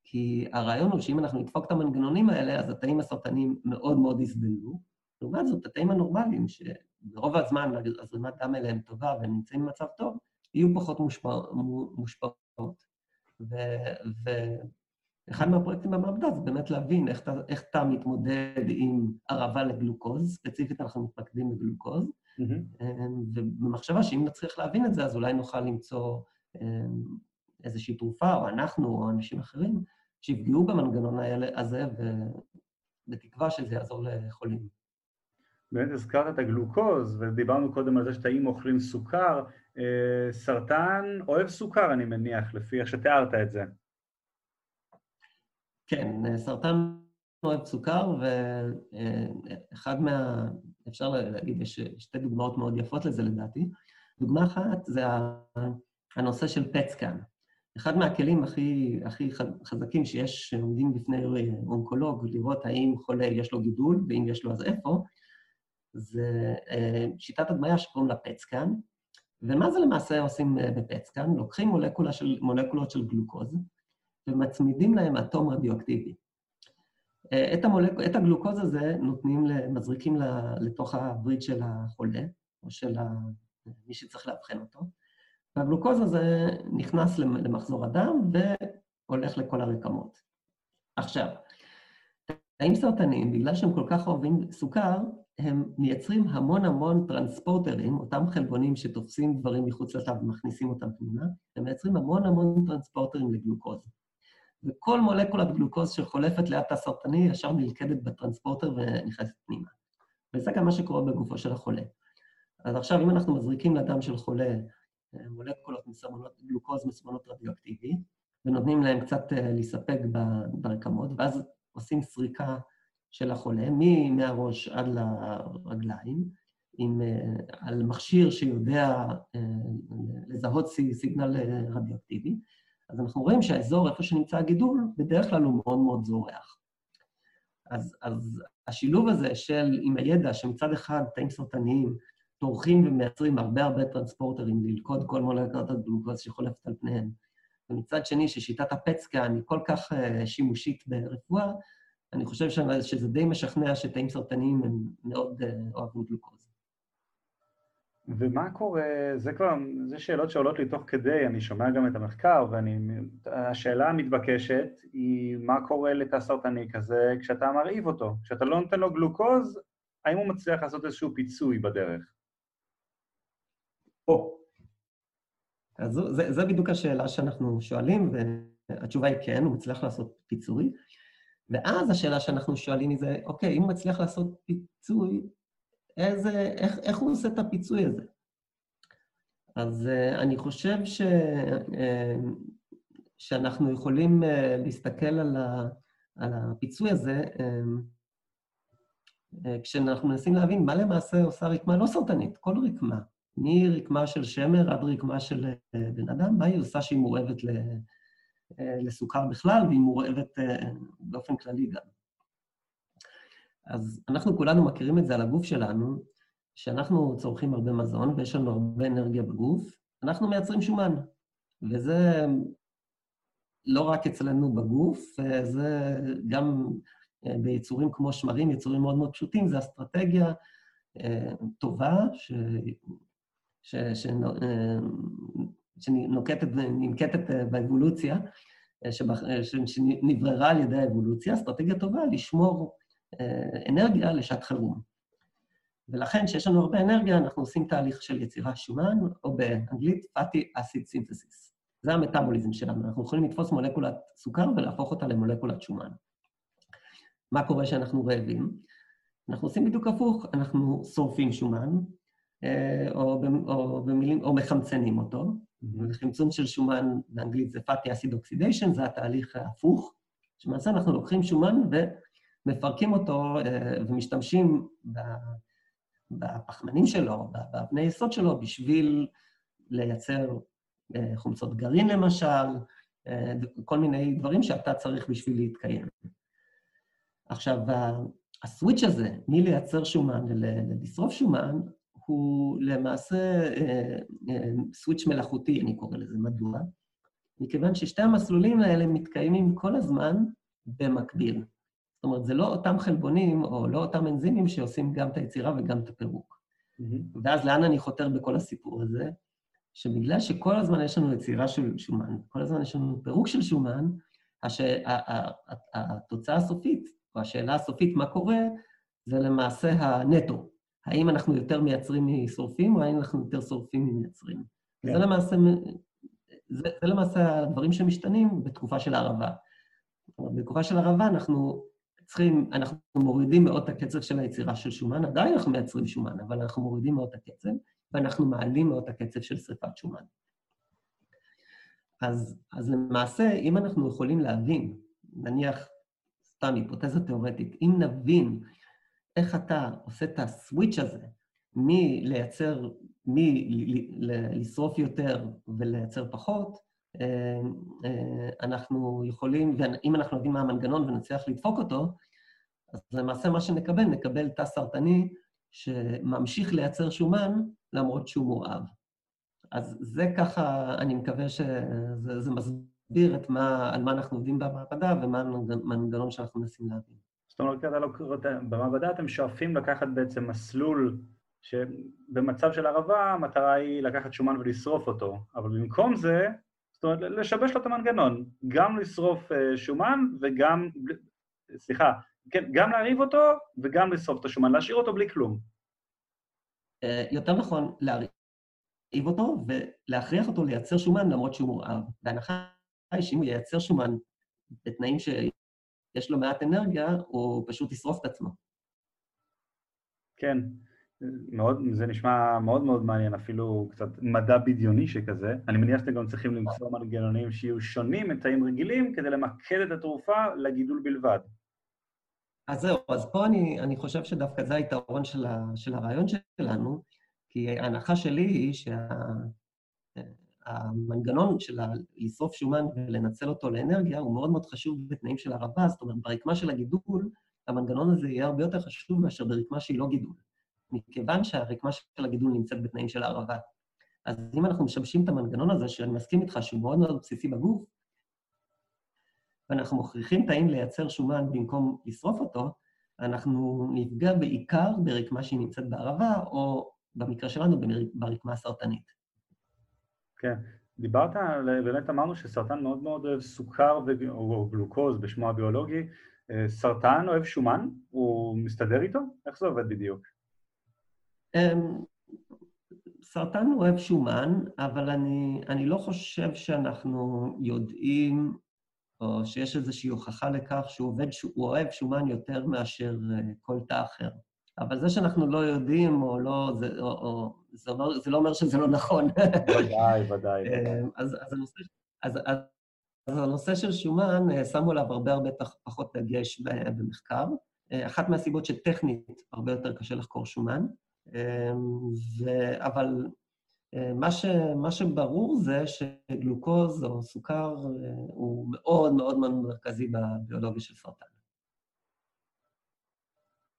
כי הרעיון הוא שאם אנחנו נדפוק את המנגנונים האלה, אז התאים הסרטניים מאוד מאוד יסבלו. לעומת זאת, התאים הנורמליים, שברוב הזמן הזרימת דם אליהם טובה והם נמצאים במצב טוב, יהיו פחות מושפע, מושפעות. ואחד מהפרויקטים במעבדה זה באמת להבין איך איך אתה מתמודד עם הרעבה לגלוקוז, ספציפית אנחנו מתמקדים בגלוקוז, mm-hmm. ובמחשבה שאם נצליח להבין את זה, אז אולי נוכל למצוא איזושהי תרופה, או אנחנו, או אנשים אחרים, שיפגעו במנגנון הזה, ובתקווה שזה יעזור לחולים. באמת הזכרת את הגלוקוז, ודיברנו קודם על זה שתאים אוכלים סוכר. אה, סרטן אוהב סוכר, אני מניח, לפי איך שתיארת את זה. כן, סרטן אוהב סוכר, ואחד מה... אפשר להגיד, יש שתי דוגמאות מאוד יפות לזה לדעתי. דוגמה אחת זה הנושא של פטסקאן. אחד מהכלים הכי, הכי חזקים שיש, שעומדים בפני אונקולוג, לראות האם חולה יש לו גידול, ואם יש לו אז איפה, זה אה, שיטת הדמיה שקוראים לה פטסקאן. ומה זה למעשה עושים אה, בפטסקאן? לוקחים מולקולה של, מולקולות של גלוקוז ומצמידים להם אטום רדיואקטיבי. אה, את, המולק... את הגלוקוז הזה נותנים, מזריקים לתוך הווריד של החולה, או של מי שצריך לאבחן אותו, והגלוקוז הזה נכנס למחזור הדם והולך לכל הרקמות. עכשיו, תאים סרטניים, בגלל שהם כל כך אוהבים סוכר, הם מייצרים המון המון טרנספורטרים, אותם חלבונים שתופסים דברים מחוץ לתו ומכניסים אותם פנימה, הם מייצרים המון המון טרנספורטרים לגלוקוז. וכל מולקולת גלוקוז שחולפת ליד תא סרטני ישר נלכדת בטרנספורטר ונכנסת פנימה. וזה גם מה שקורה בגופו של החולה. אז עכשיו, אם אנחנו מזריקים לדם של חולה אה, מולקולות מסמנות גלוקוז מסומנות רדיואקטיבי, ונותנים להם קצת אה, להיספג ברקמות, ואז עושים סריקה של החולה, מהראש עד לרגליים, עם, אה, על מכשיר שיודע לזהות סיגנל רדיואקטיבי, אז אנחנו רואים שהאזור, איפה שנמצא הגידול, בדרך כלל הוא מאוד מאוד זורח. אז, אז השילוב הזה של, עם הידע שמצד אחד תאים סרטניים טורחים ומייצרים הרבה הרבה טרנספורטרים ללכוד כל מולקת הגלוקוז שחולפת על פניהם, ומצד שני ששיטת הפטסקן היא כל כך שימושית ברפואה, אני חושב שזה די משכנע שתאים סרטניים הם מאוד uh, אוהבים גלוקוז. ומה קורה, זה כבר, זה שאלות שעולות לי תוך כדי, אני שומע גם את המחקר, והשאלה המתבקשת היא מה קורה לתא סרטני כזה כשאתה מרעיב אותו, כשאתה לא נותן לו גלוקוז, האם הוא מצליח לעשות איזשהו פיצוי בדרך? או. אז זו, זה, זו בדיוק השאלה שאנחנו שואלים, והתשובה היא כן, הוא מצליח לעשות פיצוי. ואז השאלה שאנחנו שואלים היא זה, אוקיי, אם הוא מצליח לעשות פיצוי, איזה, איך, איך הוא עושה את הפיצוי הזה? אז uh, אני חושב ש, uh, שאנחנו יכולים uh, להסתכל על, ה, על הפיצוי הזה כשאנחנו מנסים להבין מה למעשה עושה רקמה לא סרטנית, כל רקמה, מרקמה של שמר עד רקמה של בן אדם, מה היא עושה שהיא מורעבת ל, לסוכר בכלל, והיא מורעבת uh, באופן כללי גם. אז אנחנו כולנו מכירים את זה על הגוף שלנו, שאנחנו צורכים הרבה מזון ויש לנו הרבה אנרגיה בגוף, אנחנו מייצרים שומן. וזה לא רק אצלנו בגוף, זה גם אה, ביצורים כמו שמרים, יצורים מאוד מאוד פשוטים, זו אסטרטגיה אה, טובה ש... ש... ש... אה, שנוקטת, ננקטת באבולוציה, שנבררה על ידי האבולוציה, אסטרטגיה טובה לשמור אנרגיה לשעת חירום. ולכן, כשיש לנו הרבה אנרגיה, אנחנו עושים תהליך של יצירת שומן, או באנגלית fatty acid synthesis. זה המטאבוליזם שלנו. אנחנו יכולים לתפוס מולקולת סוכר ולהפוך אותה למולקולת שומן. מה קורה כשאנחנו רעבים? אנחנו עושים בדיוק הפוך, אנחנו שורפים שומן, אה, או, במילים, או מחמצנים אותו. וחמצון של שומן באנגלית זה fatty acid oxidation, זה התהליך ההפוך, שמעשה אנחנו לוקחים שומן ומפרקים אותו אה, ומשתמשים בפחמנים שלו, באבני יסוד שלו, בשביל לייצר אה, חומצות גרעין למשל, אה, כל מיני דברים שאתה צריך בשביל להתקיים. עכשיו, הסוויץ' הזה, מלייצר שומן ולשרוף שומן, הוא למעשה אה, סוויץ' מלאכותי, אני קורא לזה. מדוע? מכיוון ששתי המסלולים האלה מתקיימים כל הזמן במקביל. זאת אומרת, זה לא אותם חלבונים או לא אותם אנזימים שעושים גם את היצירה וגם את הפירוק. Mm-hmm. ואז לאן אני חותר בכל הסיפור הזה? שבגלל שכל הזמן יש לנו יצירה של שומן, כל הזמן יש לנו פירוק של שומן, הש... התוצאה הסופית, או השאלה הסופית, מה קורה, זה למעשה הנטו. האם אנחנו יותר מייצרים משורפים, או האם אנחנו יותר שורפים ממייצרים. כן. זה למעשה, זה, זה למעשה הדברים שמשתנים בתקופה של הערבה. בתקופה של הערבה אנחנו צריכים, אנחנו מורידים מאוד את הקצב של היצירה של שומן, עדיין אנחנו מייצרים שומן, אבל אנחנו מורידים מאוד את הקצב, ואנחנו מעלים מאוד את הקצב של שרפת שומן. אז, אז למעשה, אם אנחנו יכולים להבין, נניח, סתם היפותזה תיאורטית, אם נבין איך אתה עושה את הסוויץ' הזה מלייצר, מלשרוף יותר ולייצר פחות, אה, אה, אנחנו יכולים, ואם אנחנו יודעים מה המנגנון ונצליח לדפוק אותו, אז למעשה מה שנקבל, נקבל תא סרטני שממשיך לייצר שומן למרות שהוא מורעב. אז זה ככה, אני מקווה שזה מסביר את מה, על מה אנחנו עובדים במעבדה ומה המנגנון שאנחנו מנסים להבין. זאת אומרת, אתה לא, במעבדה אתם שואפים לקחת בעצם מסלול שבמצב של ערבה המטרה היא לקחת שומן ולשרוף אותו, אבל במקום זה, זאת אומרת, לשבש לו את המנגנון, גם לשרוף אה, שומן וגם, סליחה, כן, גם להרעיב אותו וגם לשרוף את השומן, להשאיר אותו בלי כלום. אה, יותר נכון, להרעיב אותו ולהכריח אותו לייצר שומן למרות שהוא מורעב. בהנחה היא שאם הוא ייצר שומן בתנאים שיש לו מעט אנרגיה, הוא פשוט ישרוף את עצמו. כן, מאוד, זה נשמע מאוד מאוד מעניין, אפילו קצת מדע בדיוני שכזה. אני מניח שאתם גם צריכים למצוא מנגנונים שיהיו שונים מתאים רגילים כדי למקד את התרופה לגידול בלבד. אז זהו, אז פה אני, אני חושב שדווקא זה היתרון של, ה, של הרעיון שלנו, כי ההנחה שלי היא שהמנגנון של לשרוף שומן ולנצל אותו לאנרגיה הוא מאוד מאוד חשוב בתנאים של ערבה, זאת אומרת, ברקמה של הגידול, המנגנון הזה יהיה הרבה יותר חשוב מאשר ברקמה שהיא לא גידול, מכיוון שהרקמה של הגידול נמצאת בתנאים של הערבה. אז אם אנחנו משמשים את המנגנון הזה, שאני מסכים איתך שהוא מאוד מאוד בסיסי בגוף, ואנחנו מכריחים תאים לייצר שומן במקום לשרוף אותו, אנחנו נפגע בעיקר ברקמה שהיא נמצאת בערבה, או במקרה שלנו, ברקמה הסרטנית. כן. דיברת, באמת אמרנו שסרטן מאוד מאוד אוהב סוכר ו... או גלוקוז בשמו הביולוגי. אה, סרטן אוהב שומן? הוא מסתדר איתו? איך זה עובד בדיוק? אמ, סרטן אוהב שומן, אבל אני, אני לא חושב שאנחנו יודעים או שיש איזושהי הוכחה לכך שהוא עובד, הוא אוהב שומן יותר מאשר אה, כל תא אחר. אבל זה שאנחנו לא יודעים, או לא, זה, או, או, זה, אומר, זה לא אומר שזה לא נכון. ודאי, ודאי. אה, אז, אז, הנושא, אז, אז, אז הנושא של שומן, אה, שמו עליו הרבה הרבה פחות דגש במחקר. אחת מהסיבות שטכנית הרבה יותר קשה לחקור שומן, ו, אבל מה, ש, מה שברור זה שגלוקוז או סוכר אה, הוא מאוד מאוד מאוד מרכזי בביולוגיה של סרטן.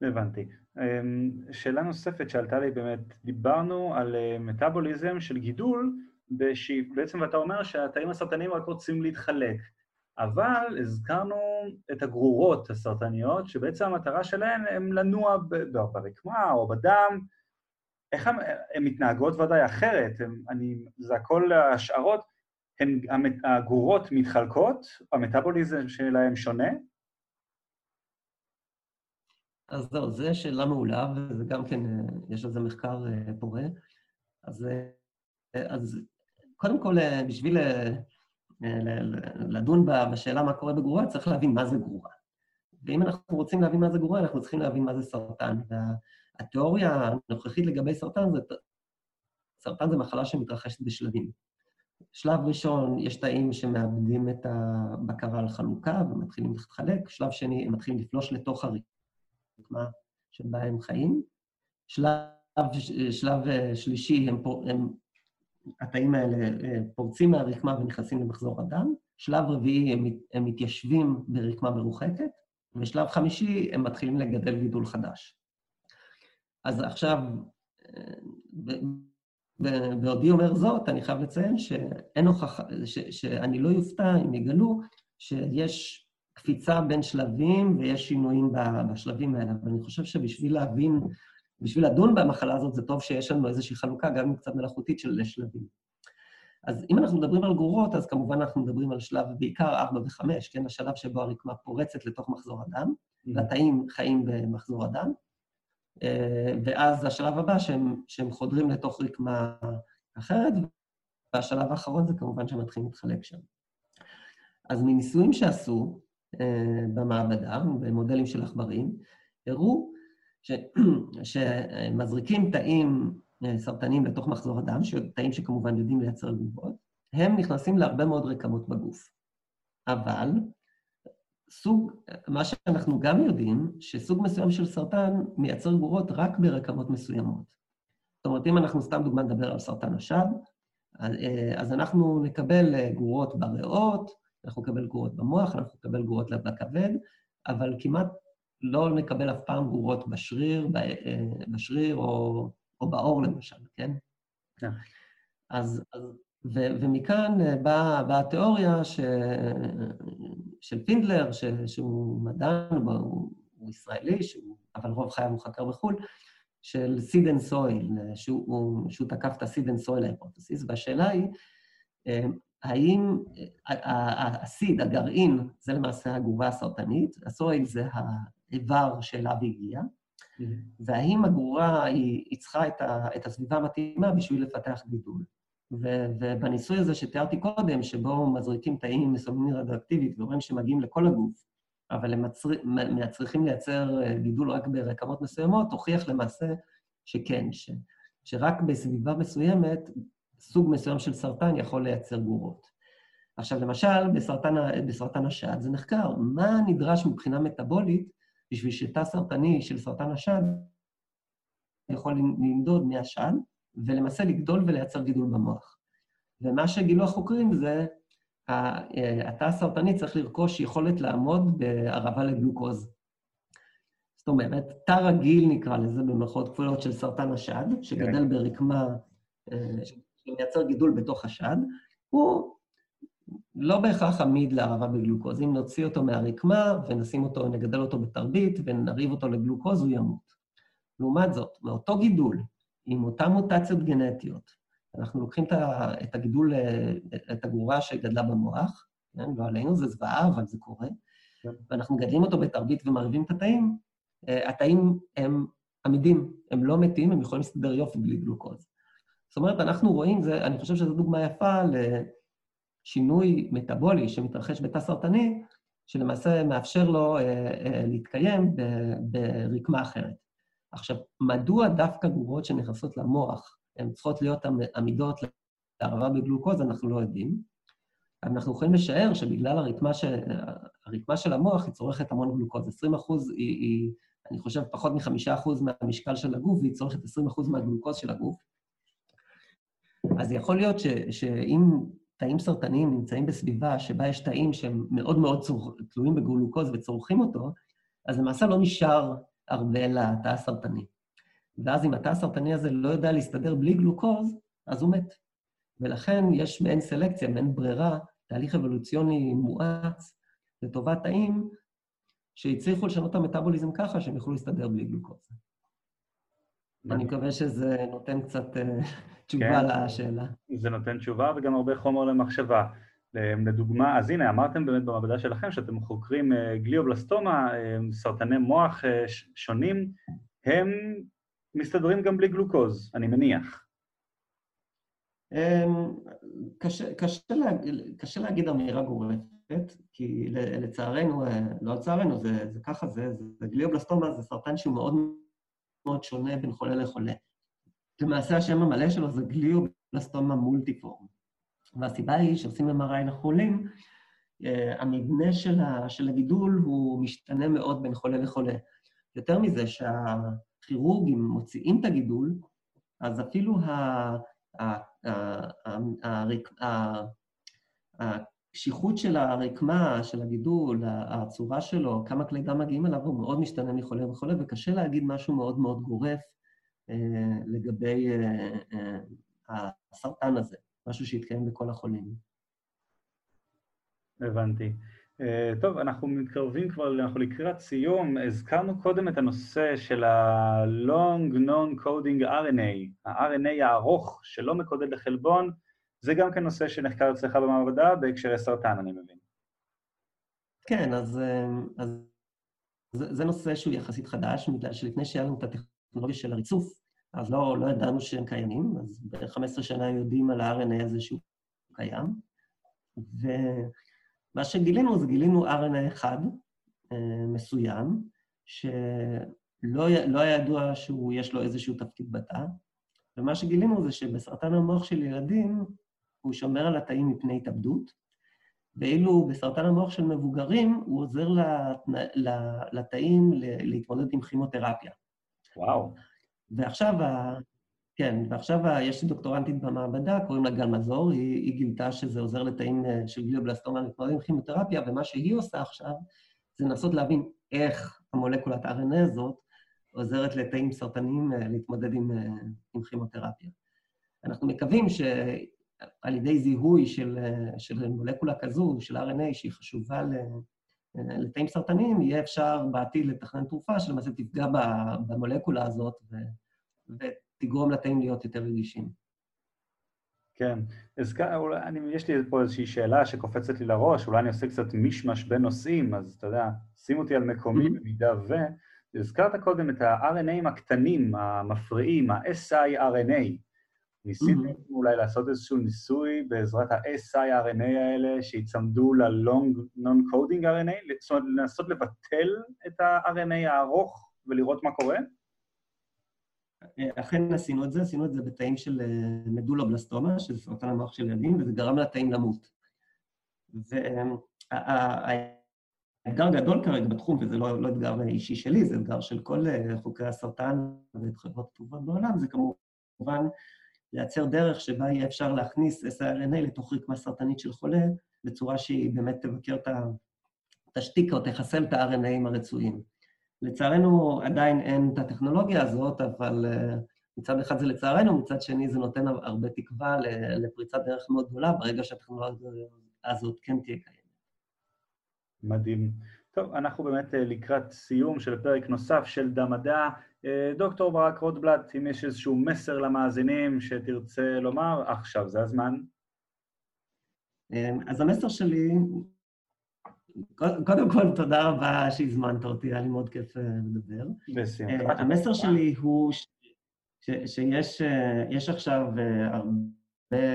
הבנתי. אמ, שאלה נוספת שעלתה לי באמת, דיברנו על אה, מטאבוליזם של גידול, בעצם אתה אומר שהתאים הסרטניים רק רוצים להתחלק, אבל הזכרנו את הגרורות הסרטניות, שבעצם המטרה שלהן הם לנוע ברקמה או בדם, איך הן מתנהגות ודאי אחרת, הם, אני, זה הכל השערות, הן, הגורות מתחלקות, המטאבוליזם שלהן שונה? אז זהו, זו שאלה מעולה, וזה גם כן, יש על זה מחקר אה, פורה. אז, אה, אז קודם כל, אה, בשביל לדון בשאלה מה קורה בגרורה, צריך להבין מה זה גרורה. ואם אנחנו רוצים להבין מה זה גרורה, אנחנו צריכים להבין מה זה סרטן. וה... התיאוריה הנוכחית לגבי סרטן זה, סרטן זה מחלה שמתרחשת בשלבים. שלב ראשון, יש תאים שמאבדים את הבקרה על חלוקה ומתחילים להתחלק, שלב שני, הם מתחילים לפלוש לתוך הרקמה שבה הם חיים. שלב, שלב שלישי, הם, הם, התאים האלה אה, פורצים מהרקמה ונכנסים למחזור הדם. שלב רביעי, הם, הם מתיישבים ברקמה מרוחקת, ושלב חמישי, הם מתחילים לגדל גידול חדש. אז עכשיו, בעודי אומר זאת, אני חייב לציין שאין הוכחה, שאני לא יופתע אם יגלו שיש קפיצה בין שלבים ויש שינויים בשלבים האלה. אבל אני חושב שבשביל להבין, בשביל לדון במחלה הזאת, זה טוב שיש לנו איזושהי חלוקה, גם אם קצת מלאכותית, של שלבים. אז אם אנחנו מדברים על גרורות, אז כמובן אנחנו מדברים על שלב בעיקר 4 ו-5, כן? השלב שבו הרקמה פורצת לתוך מחזור הדם, mm-hmm. והתאים חיים במחזור הדם, אה, ואז השלב הבא שהם, שהם חודרים לתוך רקמה אחרת, והשלב האחרון זה כמובן שהם מתחילים להתחלק שם. אז מניסויים שעשו במעבדה, במודלים של עכברים, הראו ש... שמזריקים תאים אה, סרטניים לתוך מחזור הדם, תאים שכמובן יודעים לייצר גובות, הם נכנסים להרבה מאוד רקמות בגוף. אבל סוג, מה שאנחנו גם יודעים, שסוג מסוים של סרטן מייצר גורות רק ברקמות מסוימות. זאת אומרת, אם אנחנו סתם דוגמה נדבר על סרטן השד, אה, אז אנחנו נקבל אה, גורות בריאות, אנחנו נקבל גורות במוח, אנחנו נקבל גורות בכבד, אבל כמעט לא נקבל אף פעם גרורות בשריר, בשריר או או בעור למשל, כן? כן. אז, אז ו, ומכאן אה, באה בא התיאוריה ש, של פידלר, ש, שהוא מדען, הוא, הוא ישראלי, שהוא, אבל רוב חייו הוא חקר בחו"ל, של seed and soil, שהוא, שהוא תקף את ה seed and soil ה hypothesis, והשאלה היא, אה, האם הסיד, הגרעין, זה למעשה הגובה הסרטנית, הסויל זה האיבר שאליו הגיע, Mm-hmm. והאם הגרורה היא, היא צריכה את, ה, את הסביבה המתאימה בשביל לפתח גידול. ו, ובניסוי הזה שתיארתי קודם, שבו מזריקים תאים מסומנים רדיואקטיבית ואומרים שמגיעים לכל הגוף, אבל הם מצר... צריכים לייצר אה, גידול רק ברקמות מסוימות, הוכיח למעשה שכן, ש, שרק בסביבה מסוימת, סוג מסוים של סרטן יכול לייצר גורות. עכשיו, למשל, בסרטן, בסרטן השד זה נחקר, מה נדרש מבחינה מטאבולית בשביל שתא סרטני של סרטן השד יכול לנדוד מהשד, ולמעשה לגדול ולייצר גידול במוח. ומה שגילו החוקרים זה, התא הסרטני צריך לרכוש יכולת לעמוד בערבה לגלוקוז. זאת אומרת, תא רגיל נקרא לזה, במרכאות כפולות של סרטן השד, שגדל כן. ברקמה, אה, שמייצר גידול בתוך השד, הוא לא בהכרח עמיד להרעבה בגלוקוז. אם נוציא אותו מהרקמה ונשים אותו, נגדל אותו בתרבית ונריב אותו לגלוקוז, הוא ימות. לעומת זאת, מאותו גידול, עם אותן מוטציות גנטיות, אנחנו לוקחים את הגידול, את הגרורה שגדלה במוח, כן? לא עלינו, זה זוועה, אבל זה קורה, כן. ואנחנו מגדלים אותו בתרבית ומרעיבים את התאים, אה, התאים הם עמידים, הם לא מתים, הם יכולים להסתדר יופי בלי גלוקוז. זאת אומרת, אנחנו רואים, זה, אני חושב שזו דוגמה יפה שינוי מטאבולי שמתרחש בתא סרטני, שלמעשה מאפשר לו אה, אה, להתקיים ברקמה אחרת. עכשיו, מדוע דווקא גרורות שנכנסות למוח הן צריכות להיות עמידות להרעבה בגלוקוז, אנחנו לא יודעים. אנחנו יכולים לשער שבגלל הרקמה של, הרקמה של המוח היא צורכת המון גלוקוז. 20 אחוז היא, היא, אני חושב, פחות מחמישה אחוז מהמשקל של הגוף, והיא צורכת 20 אחוז מהגלוקוז של הגוף. אז יכול להיות ש, שאם תאים סרטניים נמצאים בסביבה שבה יש תאים שהם מאוד מאוד צור... תלויים בגלוקוז וצורכים אותו, אז למעשה לא נשאר הרבה לתא הסרטני. ואז אם התא הסרטני הזה לא יודע להסתדר בלי גלוקוז, אז הוא מת. ולכן יש מעין סלקציה, מעין ברירה, תהליך אבולוציוני מואץ לטובת תאים שהצליחו לשנות את המטאבוליזם ככה שהם יוכלו להסתדר בלי גלוקוז. אני מקווה שזה נותן קצת אה, תשובה כן, לשאלה. זה נותן תשובה וגם הרבה חומר למחשבה. לדוגמה, אז הנה, אמרתם באמת במעבדה שלכם שאתם חוקרים אה, גליובלסטומה, אה, סרטני מוח שונים, הם מסתדרים גם בלי גלוקוז, אני מניח. אמ, קשה, קשה, להגיד, קשה להגיד אמירה גורפת, כי לצערנו, לא לצערנו, זה, זה ככה, זה, זה גליובלסטומה זה סרטן שהוא מאוד מאוד שונה בין חולה לחולה. למעשה השם המלא שלו זה גליובלסטומה מולטיפורם. והסיבה היא שעושים MRI לחולים, אה, המבנה של, ה, של הגידול הוא משתנה מאוד בין חולה לחולה. יותר מזה, שהכירורגים מוציאים את הגידול, אז אפילו ה, ה, ה, ה, הקשיחות של הרקמה, של הגידול, הצורה שלו, כמה כלי דם מגיעים אליו, הוא מאוד משתנה מחולה וחולה, וקשה להגיד משהו מאוד מאוד גורף אה, לגבי אה, אה, הסרטן הזה, משהו שהתקיים בכל החולים. הבנתי. טוב, אנחנו מתקרבים כבר, אנחנו לקראת סיום. הזכרנו קודם את הנושא של ה-Long Non-Coding RNA, ה-RNA הארוך שלא מקודד לחלבון, זה גם כן נושא שנחקר אצלך במעבדה בהקשרי סרטן, אני מבין. כן, אז, אז זה, זה נושא שהוא יחסית חדש, בגלל שלפני שהיה לנו את הטכנולוגיה של הריצוף, אז לא, לא ידענו שהם קיימים, אז ב-15 שנה יודעים על ה-RNA הזה שהוא קיים. ומה שגילינו זה גילינו RNA אחד אה, מסוים, שלא לא היה ידוע שיש לו איזשהו תפקיד בתא, ומה שגילינו זה שבסרטן המוח של ילדים הוא שומר על התאים מפני התאבדות, ואילו בסרטן המוח של מבוגרים הוא עוזר לתאים להתמודד עם כימותרפיה. וואו. ועכשיו, כן, ועכשיו יש לי דוקטורנטית במעבדה, קוראים לה גל מזור, היא, היא גילתה שזה עוזר לתאים אה, של גליובלסטומה להתמודד עם כימותרפיה, ומה שהיא עושה עכשיו זה לנסות להבין איך המולקולת RNA הזאת עוזרת לתאים סרטניים אה, להתמודד עם, אה, עם כימותרפיה. אנחנו מקווים שעל ידי זיהוי של, של מולקולה כזו, של RNA, שהיא חשובה לתאים סרטניים, יהיה אפשר בעתיד לתכנן תרופה שלמעשה תפגע במולקולה הזאת ו, ותגרום לתאים להיות יותר רגישים. כן, אז אני, יש לי פה איזושהי שאלה שקופצת לי לראש, אולי אני עושה קצת מישמש בין נושאים, אז אתה יודע, שים אותי על מקומי mm-hmm. במידה ו... הזכרת קודם את ה-RNAים הקטנים, המפריעים, ה-siRNA. ניסיתם mm-hmm. אולי לעשות איזשהו ניסוי בעזרת ה-siRNA האלה שיצמדו ל-long non-coding RNA? זאת אומרת, לנסות לבטל את ה-RNA הארוך ולראות מה קורה? אכן עשינו את זה, עשינו את זה בתאים של אה, מדולובלסטומה, שזה סרטן המוח של ילדים, וזה גרם לתאים למות. והאתגר גדול כרגע בתחום, וזה לא, לא אתגר אישי שלי, זה אתגר של כל אה, חוקרי הסרטן ואת חברות הטובות בעולם, זה כמובן לייצר דרך שבה יהיה אפשר להכניס siRNA לתוך רקמה סרטנית של חולה, בצורה שהיא באמת תבקר את התשתיק או תחסל את ה-RNAים הרצויים. לצערנו עדיין אין את הטכנולוגיה הזאת, אבל uh, מצד אחד זה לצערנו, מצד שני זה נותן הרבה תקווה לפריצת דרך מאוד גדולה ברגע שהטכנולוגיה הזאת כן תהיה קיימת. מדהים. טוב, אנחנו באמת אה, לקראת סיום של פרק נוסף של דמדע. אה, דוקטור ברק רוטבלט, אם יש איזשהו מסר למאזינים שתרצה לומר, עכשיו זה הזמן. אז המסר שלי קודם כל, תודה רבה שהזמנת אותי, היה לי מאוד כיף אה, לדבר. בשמחה. אה, המסר שלי הוא שיש אה, עכשיו הרבה,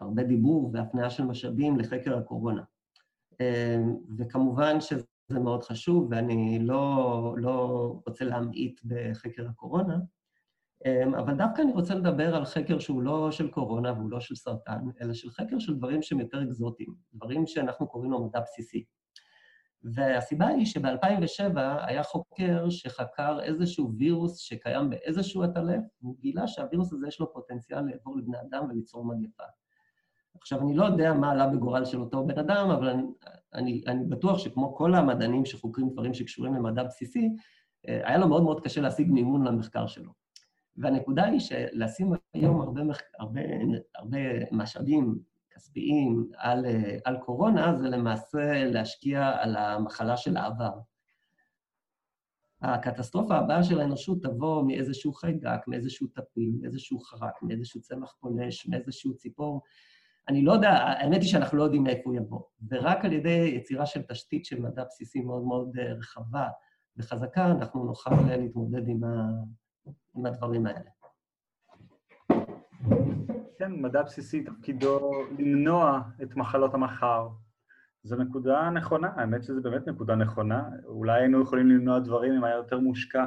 הרבה דיבור והפניה של משאבים לחקר הקורונה. וכמובן שזה מאוד חשוב, ואני לא, לא רוצה להמעיט בחקר הקורונה, אבל דווקא אני רוצה לדבר על חקר שהוא לא של קורונה והוא לא של סרטן, אלא של חקר של דברים שהם יותר אקזוטיים, דברים שאנחנו קוראים לו מדע בסיסי. והסיבה היא שב-2007 היה חוקר שחקר איזשהו וירוס שקיים באיזשהו עטלף, והוא גילה שהווירוס הזה יש לו פוטנציאל לעבור לבני אדם וליצור מגפה. עכשיו, אני לא יודע מה עלה בגורל של אותו בן אדם, אבל אני, אני, אני בטוח שכמו כל המדענים שחוקרים דברים שקשורים למדע בסיסי, אה, היה לו מאוד מאוד קשה להשיג מימון למחקר שלו. והנקודה היא שלשים היום הרבה, הרבה, הרבה משאבים כספיים על, אה, על קורונה, זה למעשה להשקיע על המחלה של העבר. הקטסטרופה הבאה של האנושות תבוא מאיזשהו חיידק, מאיזשהו טפיל, מאיזשהו חרק, מאיזשהו צמח פולש, מאיזשהו ציפור. אני לא יודע, האמת היא שאנחנו לא יודעים מאיפה הוא יבוא. ורק על ידי יצירה של תשתית של מדע בסיסי מאוד מאוד אה, רחבה וחזקה, אנחנו נוכל להתמודד עם, ה... עם הדברים האלה. כן, מדע בסיסי תפקידו למנוע את מחלות המחר. זו נקודה נכונה, האמת שזו באמת נקודה נכונה. אולי היינו יכולים למנוע דברים אם היה יותר מושקע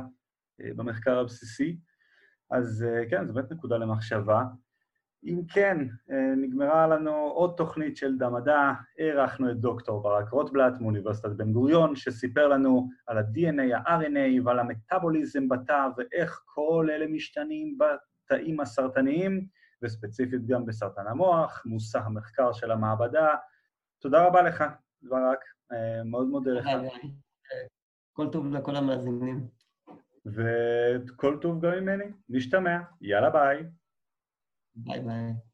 אה, במחקר הבסיסי. אז אה, כן, זו באמת נקודה למחשבה. אם כן, אה, נגמרה לנו עוד תוכנית של דמדע, אירחנו את דוקטור ברק רוטבלט מאוניברסיטת בן גוריון, שסיפר לנו על ה-DNA, ה-RNA ועל המטאבוליזם בתא ואיך כל אלה משתנים בתאים הסרטניים. וספציפית גם בסרטן המוח, מושא המחקר של המעבדה. תודה רבה לך, ברק, אה, מאוד מודה לך. כל טוב לכל המאזינים. וכל טוב גם ממני. נשתמע. יאללה ביי. ביי ביי.